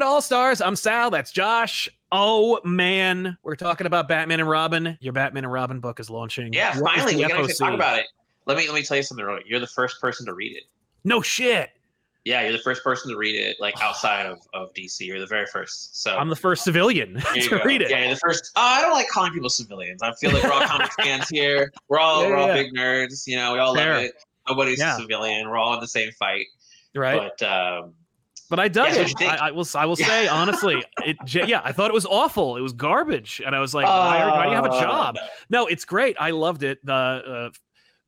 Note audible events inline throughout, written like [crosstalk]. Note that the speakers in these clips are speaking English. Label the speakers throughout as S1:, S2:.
S1: to All Stars. I'm Sal. That's Josh. Oh man, we're talking about Batman and Robin. Your Batman and Robin book is launching.
S2: Yeah,
S1: What
S2: finally, we can talk about it. Let me let me tell you something. Real quick. You're the first person to read it.
S1: No shit.
S2: Yeah, you're the first person to read it, like outside of, of DC. You're the very first. So
S1: I'm the first civilian [laughs] to
S2: go.
S1: read it.
S2: Yeah, the first. Uh, I don't like calling people civilians. I feel like we're all comic [laughs] fans here. We're all
S1: Yeah,
S2: we're all
S1: yeah.
S2: big nerds. You know, we all
S1: Fair.
S2: love it. Nobody's
S1: Yeah.
S2: a civilian. We're all in the same fight.
S1: Right.
S2: But um,
S1: But I dug
S2: Yeah,
S1: it.
S2: what'd you think?
S1: I, I will. I will say [laughs] honestly, it. Yeah, I thought it was awful. It was garbage, and I was like, why, why do you have a
S2: uh,
S1: job? No, it's great. I loved it. The uh,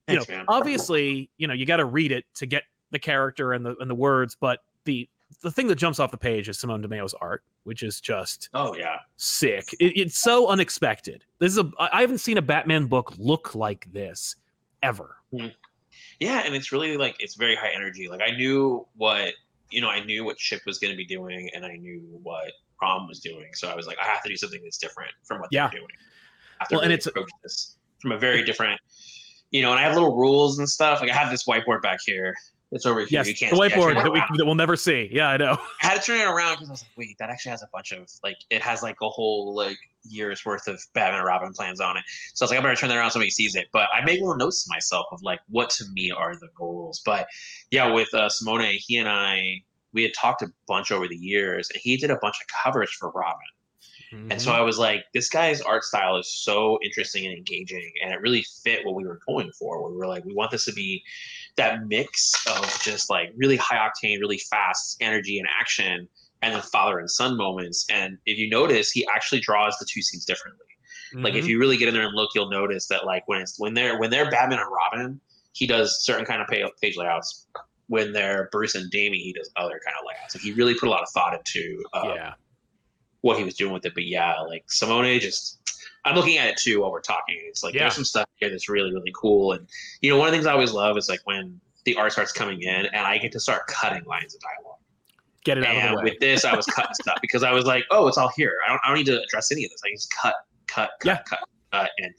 S1: you
S2: Thanks,
S1: know,
S2: man.
S1: obviously, you know, you got to read it to get the character and the and the words, but the the thing that jumps off the page is Simone Di Meo's art, which is just
S2: Oh yeah.
S1: sick. It, it's so unexpected. This is a. I I haven't seen a Batman book look like this ever.
S2: Yeah, and it's really like it's very high energy. Like I knew what you know, I knew what Chip was going to be doing, and I knew what Ram was doing. So I was like, I have to do something that's different from what
S1: Yeah.
S2: they're doing. I have to
S1: Well, and it's-
S2: this from a very different, you know. And I have little rules and stuff. Like I have this whiteboard back here. It's over here.
S1: Yes,
S2: you
S1: the
S2: can't see. I
S1: whiteboard that, we, that we'll never see. Yeah, I know.
S2: I had to turn it around because I was like, wait, that actually has a bunch of like it has like a whole like year's worth of Batman and Robin plans on it. So I was like, I better turn that around so somebody sees it. But I made little notes to myself of like what to me are the goals. But yeah, with uh, Simone, he and I we had talked a bunch over the years, and he did a bunch of covers for Robin. And so I was like, this guy's art style is so interesting and engaging, and it really fit what we were going for. We were like, we want this to be that mix of just like really high octane, really fast energy and action, and then father and son moments. And if you notice, he actually draws the two scenes differently. Like if
S1: Mhm.
S2: you really get in there and look, you'll notice that like when it's when they're when they're Batman and Robin, he does certain kind of page, page layouts. When they're Bruce and Damian, he does other kind of layouts. Like he really put a lot of thought into um,
S1: yeah,
S2: what he was doing with it. But yeah, like Simone just I'm looking at it too while we're talking. It's like
S1: Yeah.
S2: there's some stuff here that's really, really cool. And you know, one of the things I always love is like when the art starts coming in and I get to start cutting lines of dialogue.
S1: Get it out of
S2: And
S1: the way.
S2: with this I was cutting stuff because I was like, oh, it's all here. I don't I don't need to address any of this. I can just cut, cut, cut,
S1: Yeah.
S2: cut, cut and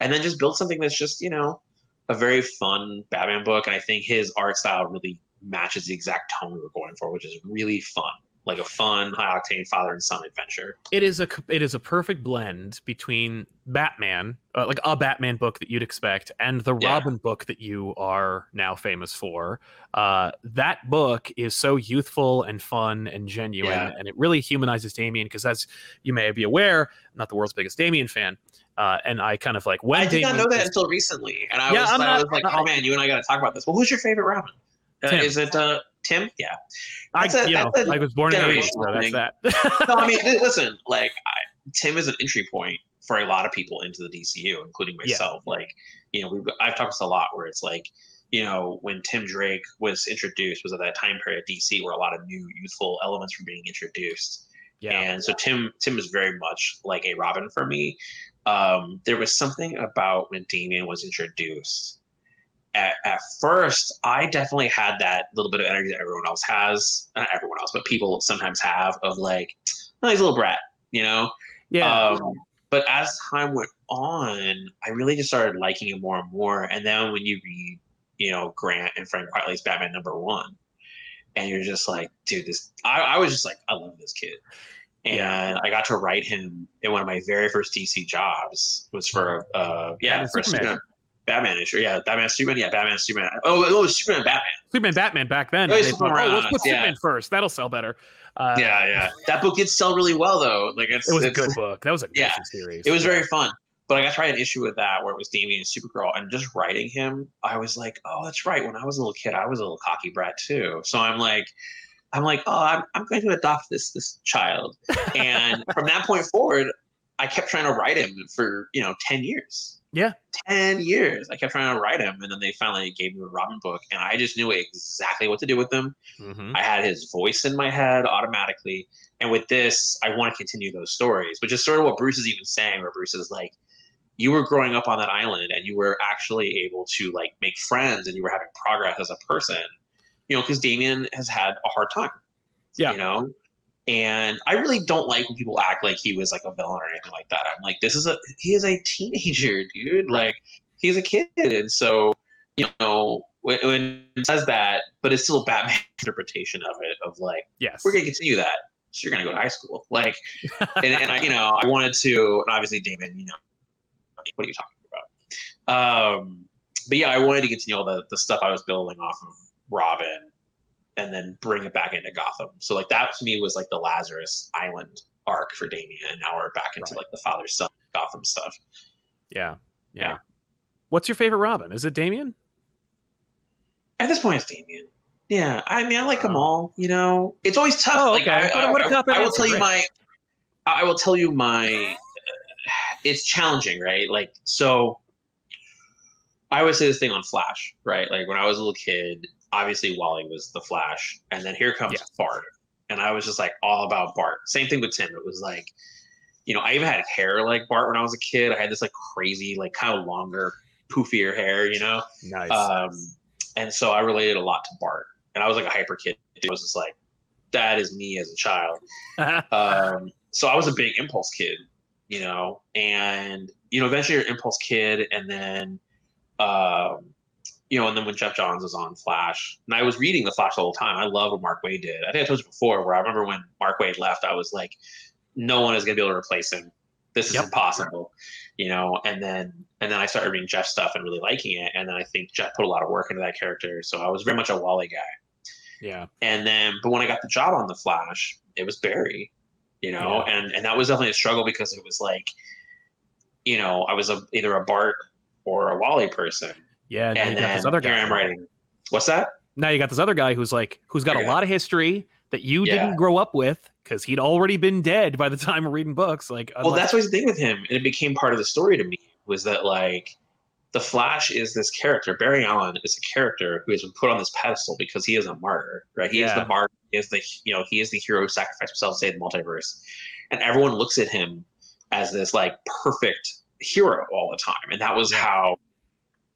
S2: and then just build something that's just, you know, a very fun Batman book. And I think his art style really matches the exact tone we were going for, which is really fun. Like a fun, high octane father and son adventure.
S1: it is a it is a perfect blend between Batman, uh, like a Batman book that you'd expect, and the
S2: Yeah.
S1: Robin book that you are now famous for. Uh, that book is so youthful and fun and genuine,
S2: Yeah.
S1: and it really humanizes Damian because, as you may be aware, I'm not the world's biggest Damian fan, uh, and I kind of like when
S2: I did not
S1: Damian
S2: know that
S1: is-
S2: until recently, and I
S1: Yeah,
S2: was,
S1: I'm
S2: I
S1: not-
S2: was like,
S1: I'm
S2: "Oh man, you and I got to talk about this." Well, who's your favorite Robin? Uh, is it uh, Tim? Yeah.
S1: I,
S2: That's a-
S1: you know,
S2: a
S1: I was born in 80s, so that's that. [laughs]
S2: No, I mean, [laughs] listen, like I, Tim is an entry point for a lot of people into the DCU, including
S1: Yeah.
S2: myself. Like, you know, we've I've talked this a lot where it's like, you know, when Tim Drake was introduced, was at that time period at DC where a lot of new youthful elements were being introduced.
S1: yeah,
S2: And so Tim Tim is very much like a Robin for me. Um, there was something about when Damian was introduced. At, at first, I definitely had that little bit of energy that everyone else has. Not everyone else, but people sometimes have of like, oh, he's a little brat, you know?
S1: yeah.
S2: Um, but as time went on, I really just started liking it more and more. And then when you read, you know, Grant and Frank Quitely's Batman number one, and you're just like, dude, this, I, I was just like, I love this kid. And
S1: Yeah.
S2: I got to write him in one of my very first DC jobs was for, uh, yeah, for a
S1: Superman.
S2: Superman- Batman issue. Yeah, Batman Superman. Yeah, Batman Superman. Oh, it was Superman Batman.
S1: Superman, Batman back then.
S2: Oh,
S1: they thought,
S2: around
S1: oh, let's put
S2: yeah.
S1: Superman first. That'll sell better. Uh,
S2: yeah, yeah. That book did sell really well though. Like it's
S1: It was a good book. That was a good
S2: Yeah.
S1: series.
S2: It was
S1: Yeah.
S2: very fun. But I got to write an issue with that where it was Damian and Supergirl, and just writing him, I was like, oh, that's right. When I was a little kid, I was a little cocky brat too. So I'm like, I'm like, oh, I'm, I'm going to adopt this this child. [laughs] And from that point forward, I kept trying to write him for you know ten years.
S1: Yeah.
S2: ten years. I kept trying to write him, and then they finally gave me a Robin book, and I just knew exactly what to do with them.
S1: Mhm.
S2: I had his voice in my head automatically. And with this, I want to continue those stories, which is sort of what Bruce is even saying, where Bruce is like, you were growing up on that island and you were actually able to like make friends and you were having progress as a person, you know, because Damian has had a hard time.
S1: Yeah.
S2: You know? And I really don't like when people act like he was like a villain or anything like that. I'm like, this is a he is a teenager, dude. Like he's a kid. And so, you know, when, when it says that, but it's still a Batman [laughs] interpretation of it, of like,
S1: Yes.
S2: we're gonna continue that. so you're gonna go to high school, like, [laughs] and, and I, you know, I wanted to, and obviously Damon, you know, what are you talking about? Um, but yeah, I wanted to continue all the the stuff I was building off of Robin, and then bring it back into Gotham. So like that to me was like the Lazarus Island arc for Damian, and now we're back into
S1: Right.
S2: like the father son Gotham stuff.
S1: Yeah, yeah.
S2: Yeah.
S1: What's your favorite Robin? Is it Damian?
S2: At this point, it's Damian. Yeah, I mean, I like them
S1: Oh.
S2: all. You know, it's always tough.
S1: Oh,
S2: like,
S1: okay.
S2: I,
S1: What-
S2: I-
S1: what a
S2: I- I will tell you my. I will tell you my. It's challenging, right? Like, so. I always say this thing on Flash, right? Like when I was a little kid, obviously Wally was the Flash, and then here comes
S1: Yeah.
S2: Bart, and I was just like all about Bart. Same thing with Tim. It was like, you know, I even had hair like Bart when I was a kid. I had this like crazy, like kind of longer, poofier hair, you know.
S1: Nice.
S2: Um, and so I related a lot to Bart, and I was like a hyper kid. It was just like, that is me as a child. [laughs] Um, so I was a big impulse kid, you know, and you know, eventually you're an impulse kid, and then, um, you know, and then when Geoff Johns was on Flash, and I was reading the Flash all the whole time. I love what Mark Waid did. I think I told you before, where I remember when Mark Waid left, I was like, no one is gonna be able to replace him. This is
S1: Yep.
S2: impossible, you know. And then and then I started reading Geoff stuff and really liking it, and then I think Geoff put a lot of work into that character. So I was very much a Wally guy.
S1: yeah.
S2: And then, but when I got the job on the Flash, it was Barry, you know, and and that was definitely a struggle because it was like, you know, I was a, either a Bart or a Wally person,
S1: Yeah.
S2: And
S1: you got this other guy.
S2: I'm writing. What's that?
S1: Now you got this other guy who's like who's got a lot of history that you
S2: Yeah.
S1: didn't grow up with because he'd already been dead by the time of reading books. Like,
S2: Well,
S1: unless-
S2: that's what's the thing with him, and it became part of the story to me was that like. The Flash is this character. Barry Allen is a character who has been put on this pedestal because he is a martyr, right? He is the martyr. He is the you know he is the hero who sacrificed himself to save the multiverse, and everyone looks at him as this like perfect hero all the time, and that was
S1: Yeah.
S2: how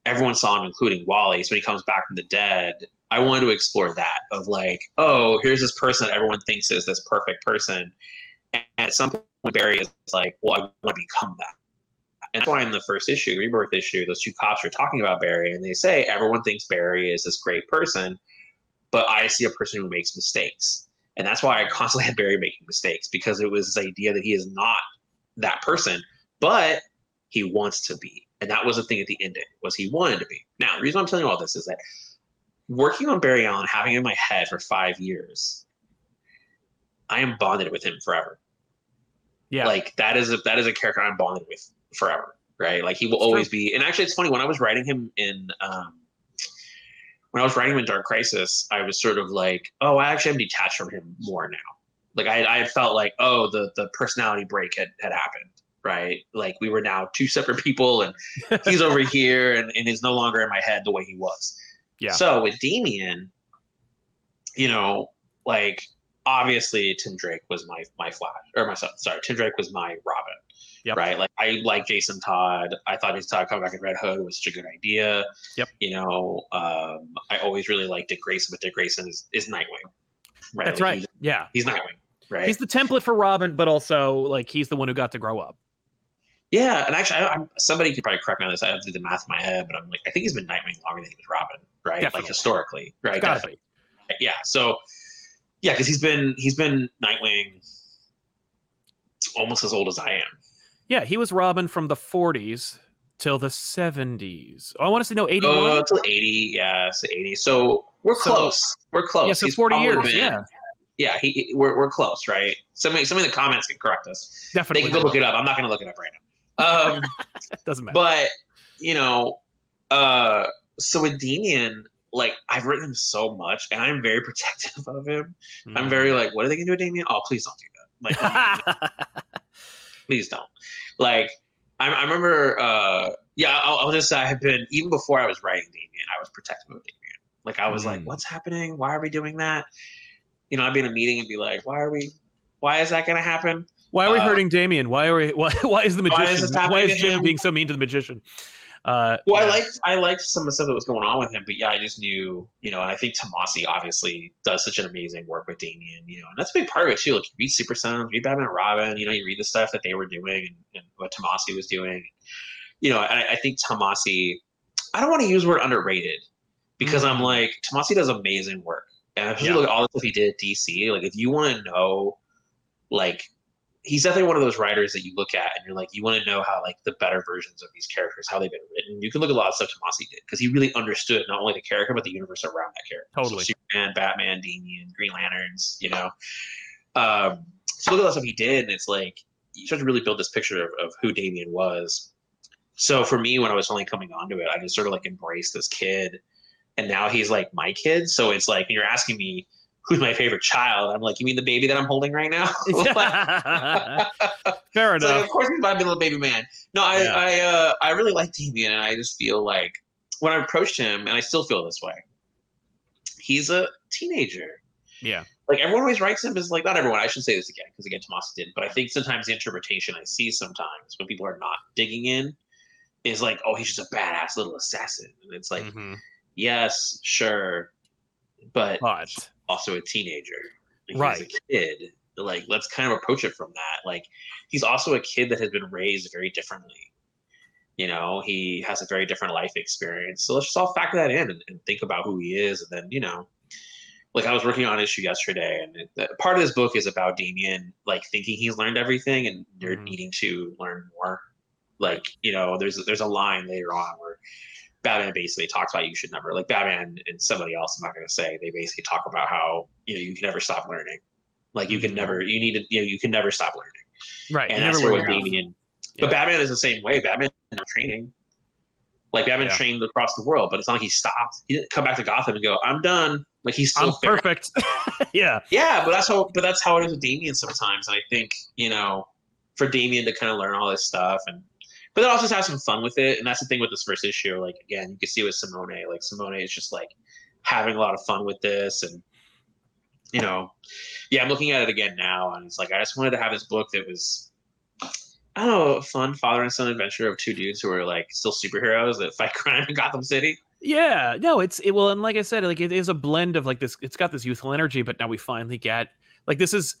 S2: everyone saw him, including Wally. So when he comes back from the dead, I wanted to explore that of like, oh, here's this person that everyone thinks is this perfect person, and at some point Barry is like, well, I want to become that. And that's why in the first issue, Rebirth issue, those two cops are talking about Barry, and they say everyone thinks Barry is this great person, but I see a person who makes mistakes, and that's why I constantly had Barry making mistakes because it was this idea that he is not that person, but he wants to be, and that was the thing at the ending was he wanted to be. Now, the reason I'm telling you all this is that working on Barry Allen, having him in my head for five years, I am bonded with him forever
S1: yeah.
S2: like that is a that is a character I'm bonded with forever, right? Like he will always be. And actually, it's funny when I was writing him in um, when I was writing him in Dark Crisis, I was sort of like, oh, I actually am detached from him more now. Like I I felt like oh the the personality break had had happened, right? Like we were now two separate people, and [laughs] he's over here and, and is no longer in my head the way he was.
S1: Yeah.
S2: So with Damian, you know, like obviously Tim Drake was my my Flash or my son. Sorry, Tim Drake was my Robin.
S1: Yep.
S2: Right. Like I like Jason Todd. I thought Jason Todd coming back in Red Hood was such a good idea.
S1: Yep.
S2: You know, um, I always really liked Dick Grayson, but Dick Grayson is, is Nightwing. Right.
S1: That's
S2: Like,
S1: right.
S2: He's,
S1: yeah.
S2: he's Nightwing. Right.
S1: He's the template for Robin, but also like he's the one who got to grow up.
S2: Yeah, and actually, I, I'm somebody could probably correct me on this. I have to do the math in my head, but I'm like, I think he's been Nightwing longer than he was Robin, right?
S1: Definitely.
S2: Like historically, right?
S1: Gotta
S2: Definitely. Yeah. So, yeah, because he's been he's been Nightwing almost as old as I am.
S1: Yeah, he was Robin from the 40s till the 70s. Oh, I want to say no 81.
S2: Uh, till eighty, yeah, so eighty. So we're
S1: So-
S2: close. We're close.
S1: yeah, so
S2: He's
S1: 40 years.
S2: been-
S1: yeah,
S2: yeah. He, he- we're we're close, right? Somebody somebody in the comments can correct us.
S1: Definitely.
S2: They can go look it up. I'm not going to look it up right now. Um, [laughs]
S1: Doesn't matter.
S2: but you know uh so with Damian like I've written him so much and I'm very [laughs] protective of him.
S1: Mm-hmm.
S2: I'm very like, what are they gonna do with Damian? Oh, please don't do that. Like, [laughs] please don't. Like, I, I remember, uh, yeah, I'll, I'll just say I have been even before I was writing Damian, I was protective of Damian. Like, I was like,
S1: Mm.
S2: what's happening? Why are we doing that? You know, I'd be in a meeting and be like, why are we? Why is that gonna happen?
S1: Why are we
S2: uh,
S1: hurting Damian? Why are we? [laughs] Why, why is the
S2: Why is
S1: magician? Why is Jim being so mean to the magician? Uh,
S2: Well, I liked I liked some of the stuff that was going on with him, but yeah, I just knew, you know, and I think Tomasi obviously does such an amazing work with Damian, you know, and that's a big part of it too. Like you read Super Sons, read Batman and Robin, you know, you read the stuff that they were doing and, and what Tomasi was doing. You know, I, I think Tomasi, I don't want to use the word underrated because I'm
S1: Mhm.
S2: like Tomasi does amazing work, and if you
S1: Yeah.
S2: look at all the stuff he did at DC, like if you want to know like he's definitely one of those writers that you look at and you're like, you want to know how like the better versions of these characters, how they've been written. You can look at a lot of stuff Tomasi did because he really understood not only the character but the universe around that character.
S1: Totally.
S2: So Superman, Batman, Damian, Green Lanterns, you know. Um, so look at all the stuff he did, and it's like you start to really build this picture of, of who Damian was. So for me, when I was only coming onto it, I just sort of like embraced this kid, and now he's like my kid. So it's like you're asking me who's my favorite child. I'm like, you mean the baby that I'm holding right now? [laughs] [laughs]
S1: Fair
S2: It's like,
S1: enough.
S2: of course he's my little baby man. No, I
S1: Yeah.
S2: I uh, I really like Damian, and I just feel like when I approached him, and I still feel this way. He's a teenager.
S1: Yeah.
S2: Like everyone always writes him as like not everyone. I should say this again because again, Tomas did. But I think sometimes the interpretation I see sometimes when people are not digging in is like, oh, he's just a badass little assassin, and it's like,
S1: Mhm.
S2: yes, sure, but
S1: But
S2: also a teenager. Like,
S1: Right.
S2: He's a kid. Like, let's kind of approach it from that. Like, he's also a kid that has been raised very differently. You know, he has a very different life experience. So let's just all factor that in and, and think about who he is. And then, you know, like I was working on an issue yesterday, and it, that- part of this book is about Damian, like thinking he's learned everything and they're
S1: Mhm.
S2: needing to learn more. Like, you know, there's there's a line later on where Batman basically talks about you should never like Batman and somebody else. I'm not going to say they basically talk about how you know you can never stop learning. Like you can
S1: Mhm.
S2: never you need to you know you can never stop learning.
S1: right,
S2: And
S1: you
S2: that's where
S1: learn
S2: with
S1: enough.
S2: Damian.
S1: Yeah.
S2: But Batman is the same way. Batman training. Like Batman
S1: Yeah.
S2: trained across the world, but it's not like he stopped. He didn't come back to Gotham and go, "I'm done." Like he's still
S1: I'm perfect. [laughs] yeah.
S2: Yeah, but that's how but that's how it is with Damian sometimes. And I think, you know, for Damian to kind of learn all this stuff and but then also just have some fun with it. And that's the thing with this first issue. Like again, you can see with Simone, like Simone is just like having a lot of fun with this and you know, yeah, I'm looking at it again now and it's like I just wanted to have this book that was I don't know, a fun father and son adventure of two dudes who are like still superheroes that fight [laughs] crime in Gotham City.
S1: Yeah, no, it's it well, and like I said, like it is a blend of like this. It's got this youthful energy, but now we finally get like this is.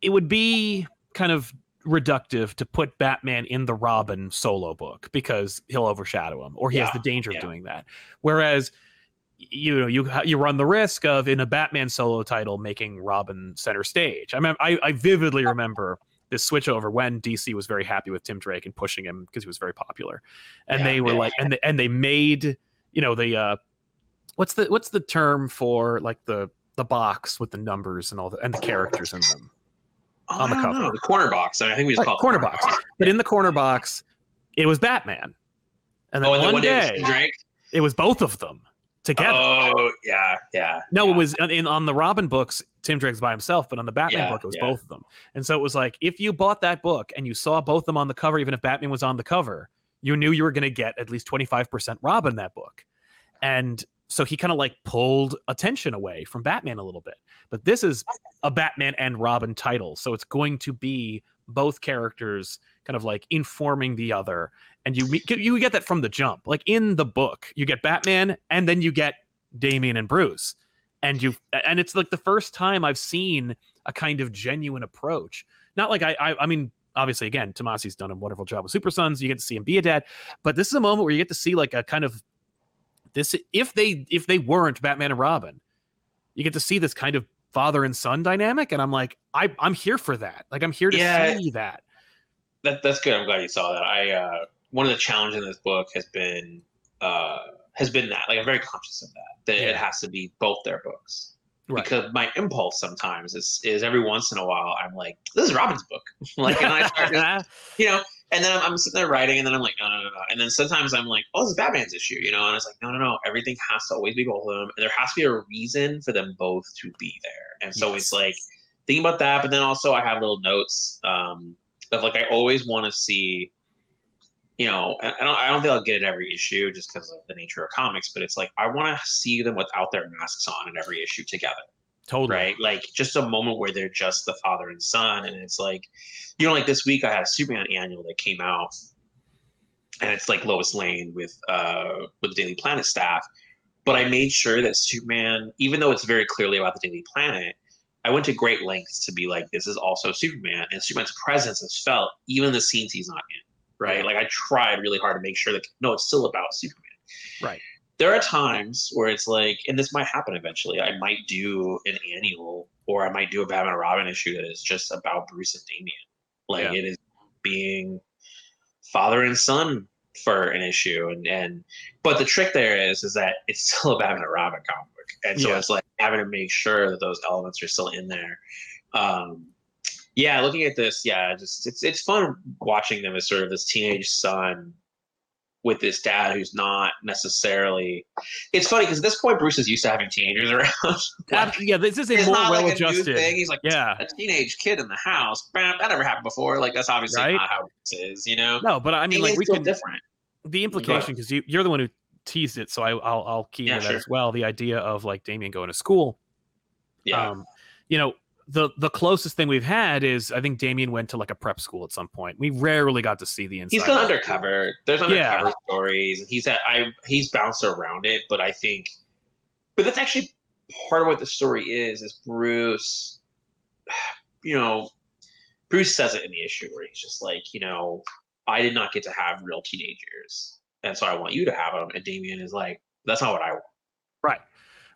S1: It would be kind of reductive to put Batman in the Robin solo book because he'll overshadow him, or he has the danger
S2: yeah.
S1: of doing that. Whereas, you know, you you run the risk of in a Batman solo title making Robin center stage. I mean, I, I vividly remember this switchover when DC was very happy with Tim Drake and pushing him because he was very popular, and
S2: Yeah,
S1: they were
S2: yeah.
S1: like, and they, and they made you know the uh what's the what's the term for like the the box with the numbers and all the and the characters in them
S2: Oh,
S1: On the cover.
S2: know. the corner box. I, think we just
S1: Right,
S2: call it
S1: corner box but in the corner box it was batman and then
S2: Oh, and then
S1: one
S2: one day,
S1: day
S2: it was
S1: both of them together
S2: Oh yeah, yeah.
S1: no
S2: yeah.
S1: it was in on the robin books tim drake's by himself but on the batman
S2: Yeah,
S1: book it was
S2: yeah.
S1: both of them and so it was like if you bought that book and you saw both of them on the cover even if batman was on the cover you knew you were going to get at least 25% robin that book and so he kind of like pulled attention away from batman a little bit but this is a batman and robin title so it's going to be both characters kind of like informing the other and you you get that from the jump like in the book you get batman and then you get Damian and Bruce. And you and it's like the first time I've seen a kind of genuine approach. Not like I I, I mean obviously again Tomasi's done a wonderful job with Super Sons. You get to see him be a dad, but this is a moment where you get to see like a kind of this if they if they weren't Batman and Robin, you get to see this kind of father and son dynamic and I'm like I I'm here for that. Like I'm here to
S2: Yeah.
S1: see that.
S2: that that's good. I'm glad you saw that. I uh, one of the challenges in this book has been uh, has been that like I'm very conscious of that that
S1: Yeah.
S2: it has to be both their books
S1: Right.
S2: because my impulse sometimes is is every once in a while I'm like this is Robin's book [laughs] like and I start [laughs] you know and then I'm, I'm sitting there writing and then I'm like no no no no. And then sometimes I'm like oh this is Batman's issue you know? And it's like no no no. Everything has to always be both of them and there has to be a reason for them both to be there. And so it's like thinking about that but then also I have little notes um, of like I always want to see you know, I I don't, I don't think I'll get it every issue just because of the nature of comics, but it's like I want to see them without their masks on in every issue together,
S1: totally.
S2: right? Like just a moment where they're just the father and son, and it's like, you know, like this week I had a Superman annual that came out, and it's like Lois Lane with uh with the Daily Planet staff, but I made sure that Superman, even though it's very clearly about the Daily Planet. I went to great lengths to be like, this is also Superman, and Superman's presence is felt even the scenes he's not in right? Like I tried really hard to make sure that no, it's still about Superman.
S1: Right.
S2: There are times where it's like, and this might happen eventually. I might do an annual or I might do a Batman and Robin issue that is just about Bruce and Damian. Like
S1: Yeah.
S2: it is being father and son for an issue, and and but the trick there is is that it's [laughs] still a Batman and Robin comic book, and so
S1: Yeah.
S2: it's like having to make sure that those elements are still in there. Um, yeah, looking at this, yeah, just it's it's fun watching them as sort of this teenage son with this dad who's not necessarily. It's funny because at this point Bruce is used to having teenagers [laughs] around.
S1: Ab- yeah, this is a more
S2: not like a new
S1: well-adjusted.
S2: thing. He's like
S1: yeah.
S2: a teenage kid in the house. Bam, that never happened before. Like that's obviously
S1: Right?
S2: not how it is. You know,
S1: No, but I mean, like we can
S2: different.
S1: the implication because you, you're the one who teased it, so I, I'll I'll key
S2: Yeah,
S1: into that
S2: sure.
S1: as well. The idea of like Damian going to school.
S2: Yeah,
S1: Um, you know, the the closest thing we've had is I think Damian went to like a prep school at some point. We rarely got to see the inside.
S2: he's gone undercover. There's
S1: Yeah.
S2: undercover stories, he's at I he's bounced around it. But I think, but that's actually part of what the story is. Is Bruce, [sighs] you know, Bruce says it in the issue where he's just like, you know, I did not get to have real teenagers, and so I want you to have them. And Damian is like, that's not what I want.
S1: Right.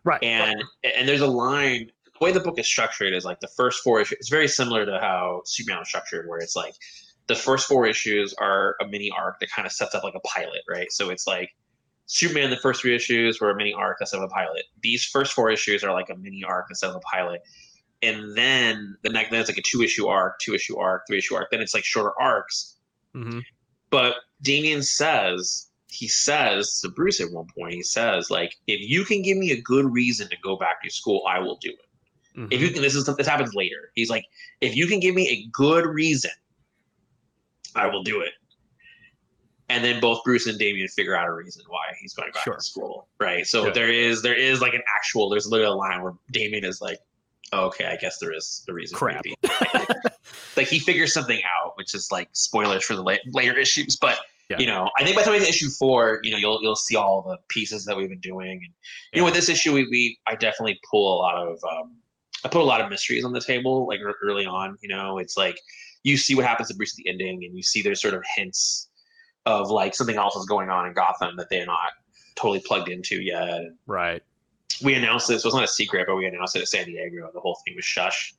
S1: Right.
S2: and and there's a line way the book is structured is like the first four issues it's very similar to how superman is structured where it's like the first four issues are a mini arc that kind of sets up like a pilot right? So it's like superman the first three issues were a mini arc that set up a pilot. These first four issues are like a mini arc that sets up a pilot. And then the next then it's like a two issue arc two issue arc three issue arc. Then it's like shorter arcs.
S1: Mhm.
S2: but Damian says he says to Bruce at one point, he says, like, if you can give me a good reason to go back to school, I will do it.
S1: Mhm.
S2: If you can this is this happens later. He's like, if you can give me a good reason, I will do it. And then both Bruce and Damian figure out a reason why he's going back
S1: Sure.
S2: to school. Right. So
S1: Yeah.
S2: there is there is like an actual there's literally a line where Damian is like, oh, okay, I guess there is a reason.
S1: Crap.
S2: maybe." [laughs] like he figures something out, which is like spoilers for the la- later issues. But
S1: Yeah.
S2: you know, I think by the way, to issue four, you know, you'll you'll see all the pieces that we've been doing. And you know, with this issue, we, we I definitely pull a lot of um, I put a lot of mysteries on the table, like early on. You know, it's like you see what happens to Bruce at the ending, and you see there's sort of hints of like something else is going on in Gotham that they're not totally plugged into yet.
S1: Right.
S2: we announced this. It was not a secret, but we announced it at San Diego. The whole thing was Shush.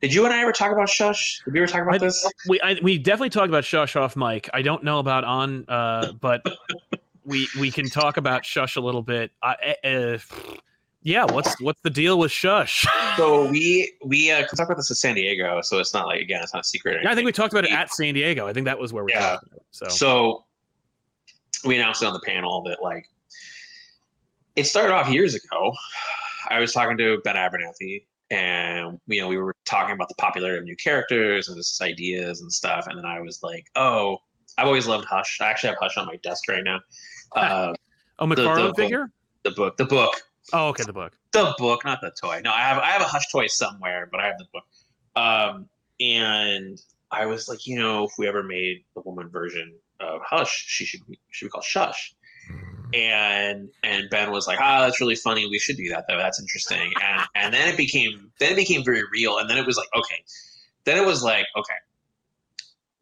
S2: Did you and I ever talk about Shush? Did we ever talk about
S1: I-
S2: this?
S1: We I, we definitely talked about Shush off mic. I don't know about on, uh, but we we can talk about Shush a little bit. I, uh, yeah, what's what's the deal with Shush? [laughs]
S2: So we we uh, can talk about this at San Diego. So it's not like again, it's not a secret.
S1: Yeah, I think we talked about it at San Diego. I think that was where we
S2: Yeah.
S1: it. So
S2: So we announced it on the panel that like it started off years ago. I was talking to Ben Abernathy, and you know we were talking about the popularity of new characters and just ideas and stuff. And then I was like, "Oh, I've always loved Hush. I actually have Hush on my desk right now. [laughs] Uh,
S1: oh, McFarlane figure.
S2: the book, the book,
S1: Oh, okay, the book.
S2: the book, not the toy. No, I have I have a Hush toy somewhere, but I have the book. Um, and I was like, you know, if we ever made the woman version of Hush, she should be, should be called Shush. And and Ben was like, ah, that's really funny. We should do that though. That's interesting. And and then it became then it became very real. And then it was like, okay. Then it was like, okay,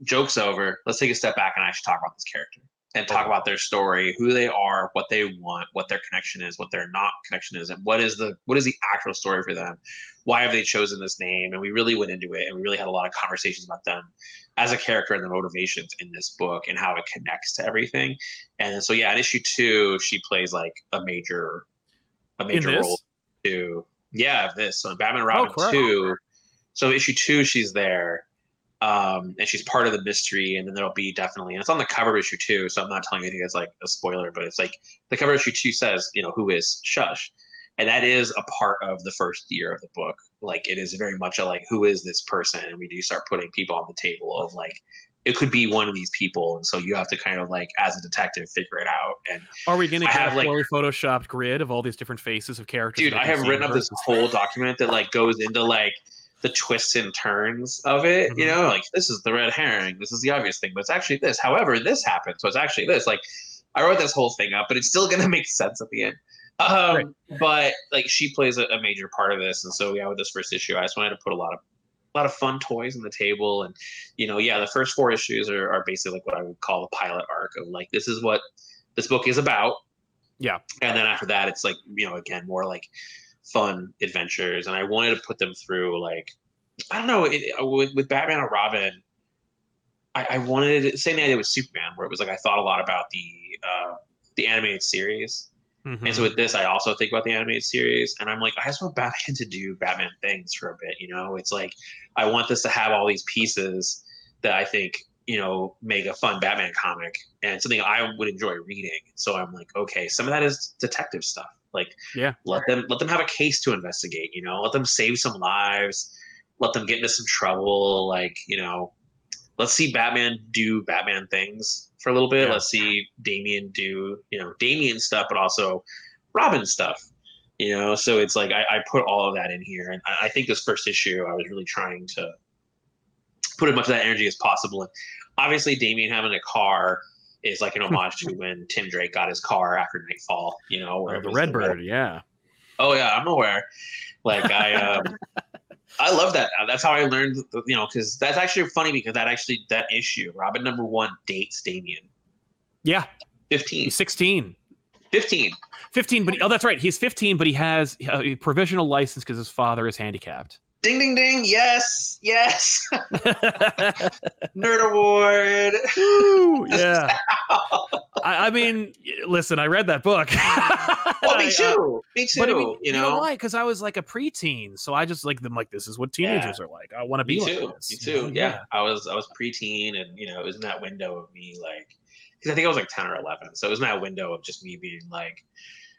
S2: joke's over. Let's take a step back and I should talk about this character and talk about their story, who they are, what they want, what their connection is, what their not connection is, and what is the what is the actual story for them. Why have they chosen this name? And we really went into it, and we really had a lot of conversations about them as a character and the motivations in this book and how it connects to everything. And so, yeah, in issue two, she plays like a major, a major role too. Yeah, this so in Batman and Robin
S1: crap.
S2: two. So issue two, she's there, um, and she's part of the mystery. And then there'll be definitely, and it's on the cover issue too. So I'm not telling you anything that's like a spoiler, but it's like the cover issue two says, you know, who is Shush, and that is a part of the first year of the book. Like it is very much a like, who is this person? And we do start putting people on the table of like. It could be one of these people, and so you have to kind of like, as a detective, figure it out. And
S1: Are we going to
S2: have,
S1: a
S2: like-
S1: fully photoshopped grid of all these different faces of characters?
S2: dude i have written up this whole document that like goes into like the twists and turns of it you
S1: Mhm.
S2: know like this is the red herring this is the obvious thing but it's actually this however this happened so it's actually this like i wrote this whole thing up but it's still gonna [laughs] make sense at the end um
S1: Right.
S2: but like she plays a, a major part of this and so yeah with this first issue i just wanted to put a lot of a lot of fun toys on the table and you know yeah the first four issues are, are basically like what i would call the pilot arc of like this is what this book is about
S1: Yeah.
S2: and then after that it's like you know again more like fun adventures, and I wanted to put them through like I don't know it, with, with Batman or Robin. I, I wanted same thing I did with Superman, where it was like I thought a lot about the uh, the animated series,
S1: Mhm.
S2: and so with this, I also think about the animated series, and I'm like, I just want Batman [laughs] to do Batman things for a bit. You know, it's like I want this to have all these pieces that I think you know make a fun Batman comic and something I would enjoy reading. So I'm like, okay, some of that is detective stuff. Like,
S1: Yeah.
S2: let them let them have a case to investigate. You know, let them save some lives, let them get into some trouble. Like, you know, let's see Batman do Batman things for a little bit.
S1: Yeah.
S2: Let's see Damian do you know Damian stuff, but also Robin stuff. You know, so it's like I, I put all of that in here, and I, I think this first issue I was really trying to put as much of that energy as possible. And obviously, Damian having a car is like an [laughs] homage to when Tim Drake got his car after Nightfall. You know, where
S1: Or
S2: it
S1: the Redbird, yeah.
S2: Oh yeah, I'm aware. Like I, um, [laughs] I love that. That's how I learned. You know, because that's actually funny because that actually that issue, Robin number one dates Damian.
S1: Yeah,
S2: 15.
S1: he's 16.
S2: 15.
S1: 15, but oh, that's right. He's 15, but he has a provisional license because his father is handicapped.
S2: Ding ding ding. Yes, yes. [laughs] Nerd award.
S1: Woo, [laughs] yeah. I, I mean, listen, I read that book. [laughs]
S2: Oh, me
S1: I, uh,
S2: too. me too.
S1: But I mean,
S2: you know,
S1: why? Because I was like a preteen, so I just like them. Like this is what teenagers are like. I want to be
S2: me
S1: like
S2: too.
S1: this.
S2: Me
S1: you
S2: too.
S1: know?
S2: Yeah. I was I was preteen, and you know, it was in that window of me like, because I think I was like ten or eleven, so it was in that window of just me being like,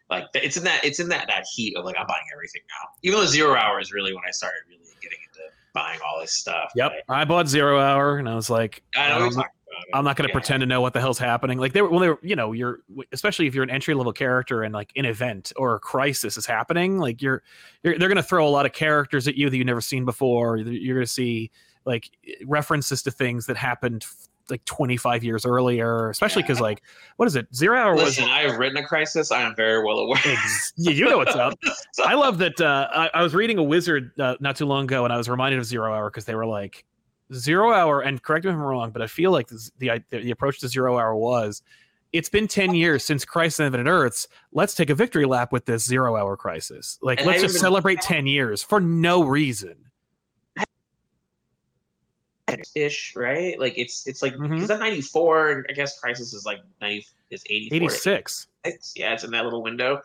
S2: like it's in that it's in that that heat of like I'm buying everything now. Even though zero hour is really when I started really getting into buying all this stuff.
S1: Yep.
S2: like,
S1: I bought Zero Hour, and I was like,
S2: I know
S1: um,
S2: we talked about it.
S1: I'm not going to
S2: Yeah.
S1: pretend to know what the hell's happening. Like they were, when they were, you know, you're especially if you're an entry level character and like an event or a crisis is happening, like you're, you're they're going to throw a lot of characters at you that you've never seen before. You're going to see like references to things that happened like 25 years earlier, especially because
S2: Yeah.
S1: like what is it? Zero Hour was
S2: Listen, I have written a crisis. I am very well aware.
S1: Yeah, you know what's up. [laughs] I love that. Uh, I, I was reading a wizard uh, not too long ago, and I was reminded of Zero Hour because they were like Zero Hour. And correct me if I'm wrong, but I feel like this, the the approach to Zero Hour was. It's been 10 years since Crisis on Infinite Earths. Let's take a victory lap with this zero hour crisis. Like,
S2: And
S1: let's just
S2: even-
S1: celebrate 10 years for no reason.
S2: Ish, right? Like it's it's like
S1: Mhm.
S2: is that ninety four? I guess Crisis is like ninety is eighty four.
S1: 86.
S2: Yeah, it's in that little window.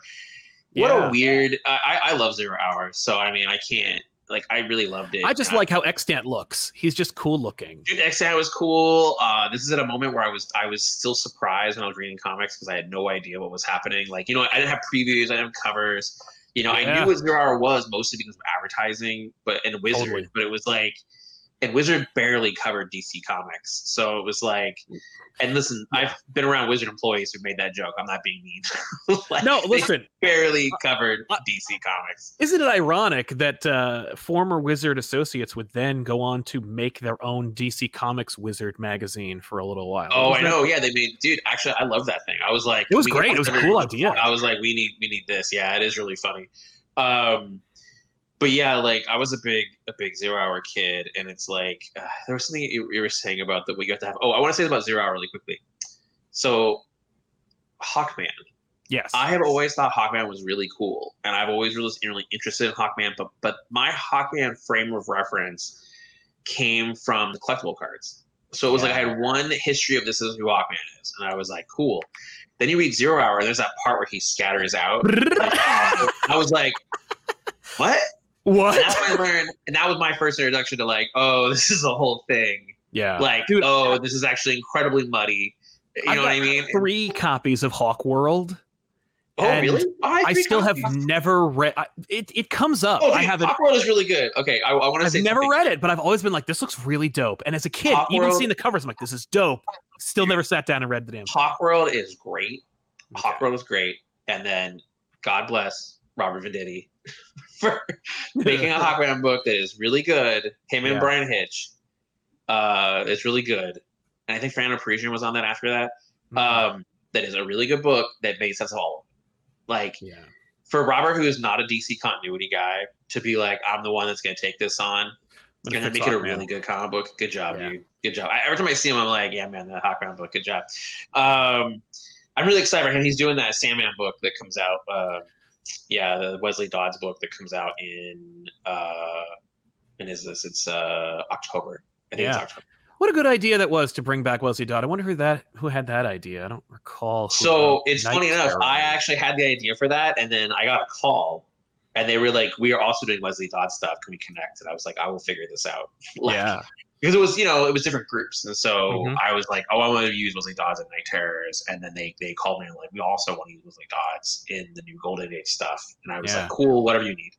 S2: What
S1: Yeah.
S2: a weird. I I I love Zero Hour, so I mean I can't like I really loved it.
S1: I just
S2: Uh,
S1: like how Extant looks. He's just cool looking.
S2: Dude, Extant was cool. Uh, this is at a moment where I was I was still surprised when I was reading comics because I had no idea what was happening. Like you know I didn't have previews, I didn't have covers. You know I knew what Zero Hour was mostly because of advertising, but and Wizard,
S1: Totally.
S2: but it was like. And Wizard barely covered DC Comics, so it was like, and listen, I've been around Wizard employees who made that joke. I'm not being mean. [laughs] Like,
S1: No, listen,
S2: barely covered
S1: uh,
S2: DC Comics.
S1: Isn't it ironic that uh, former Wizard associates would then go on to make their own DC Comics Wizard magazine for a little while?
S2: Oh, I
S1: Isn't that-
S2: know. Yeah, they made. Dude, actually, I love that thing. I was like,
S1: It was great. It was a cool idea.
S2: I was like, we need, we need this. Yeah, it is really funny. Um, but yeah, like I was a big, a big zero hour kid, and it's like uh, there was something you, you were saying about that we got to have. Oh, I want to say about zero hour really quickly. So, Hawkman.
S1: Yes.
S2: I have always thought Hawkman was really cool, and I've always really, really interested in Hawkman. But but my Hawkman frame of reference came from the collectible cards. So it was like I had one history of this is who Hawkman is, and I was like, cool. Then you read Zero Hour, and there's that part where he scatters out. [laughs] I was like, what?
S1: What?
S2: And that's when I learned, and that was my first introduction to like, oh, [laughs] this is a whole thing.
S1: Yeah.
S2: Like,
S1: Dude,
S2: oh, this is actually incredibly muddy. You
S1: I've
S2: know what I mean?
S1: Three copies of Hawkworld.
S2: Oh,
S1: and
S2: really?
S1: I
S2: agree
S1: still have never read. I- It it comes up.
S2: Oh,
S1: I
S2: dude,
S1: haven't.
S2: Hawkworld is really good. Okay, I, I want to
S1: I've
S2: say
S1: never
S2: something.
S1: read it, but I've always been like, this looks really dope. And as a kid, even
S2: Hawkworld-
S1: seeing the covers, I'm like, this is dope. Still never sat down and read the damn. Hawk
S2: World is great.
S1: Okay.
S2: Hawkworld is great, and then God bless Robert Venditti [laughs] for making a [laughs] Hawkman book that is really good. Him and
S1: Yeah.
S2: Bryan Hitch, uh, it's really good, and I think Fernando Pasarin was on that after that.
S1: Mhm.
S2: Um, that is a really good book that made sense of all. Like
S1: yeah.
S2: for Robert, who is not a DC continuity guy, to be like, I'm the one that's going to take this on and then
S1: fits
S2: make it a really good comic book. Good job,
S1: Yeah.
S2: dude. Good job. I, every time I see him, I'm like, yeah, man, the Hawkman book. Good job. Um, I'm really excited for him. He's doing that Sandman book that comes out uh, yeah, the Wesley Dodds book that comes out in uh, and is this? It's uh October. I think it's
S1: Yeah.
S2: October.
S1: What a good idea that was to bring back Wesley Dodd. I wonder who that who had that idea. I don't recall.
S2: So it's
S1: Night
S2: funny enough,
S1: Terror
S2: I actually had the idea for that, and then I got a call, and they were like, "We are also doing Wesley Dodd stuff. Can we connect?" And I was like, "I will figure this out." [laughs] Like,
S1: yeah,
S2: because it was you know it was different groups, and so
S1: Mhm.
S2: I was like, "Oh, I want to use Wesley Dodds and Night Terrors," and then they they called me and like, "We also want to use Wesley Dodds in the new Golden Age stuff," and I was
S1: Yeah.
S2: like, "Cool, whatever you need,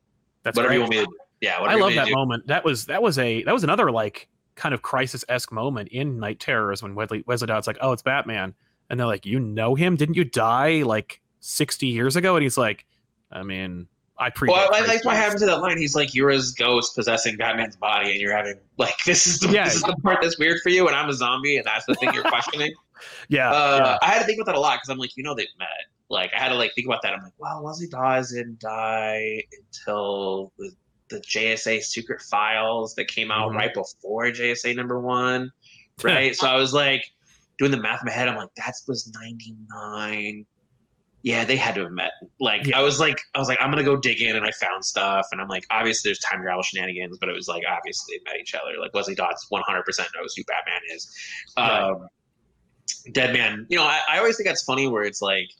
S1: that's
S2: whatever
S1: great.
S2: you want me to do." Yeah,
S1: I love that moment. That was that was a that was another like kind of crisis esque moment in Night Terrors when Wesley Wesley Dodd's like, "Oh, it's Batman," and they're like, "You know him? Didn't you die like sixty years ago?" And he's like, "I mean, I pre."
S2: Well, I like what happened to that line. He's like, "You're his ghost possessing Batman's body, and you're having like [laughs] this is the
S1: Yeah.
S2: this is the part that's weird for you, and I'm a zombie, and that's the thing you're questioning." [laughs]
S1: Yeah,
S2: uh, I had to think about that a lot because I'm like, you know, they've met. Like, I had to like think about that. I'm like, well, Wesley Dawes didn't die until the, the JSA Secret Files that came out
S1: Mhm.
S2: right before JSA number one, right? so I was like doing the math in my head. I'm like, that was '99. Yeah, they had to have met. Like,
S1: Yeah.
S2: I was like, I was like, I'm gonna go dig in, and I found stuff, and I'm like, obviously there's time travel shenanigans, but it was like obviously they met each other. Like Wesley Dodds 100 percent knows who Batman is.
S1: Right.
S2: Um, Dead Man, you know, I, I always think that's funny where it's like,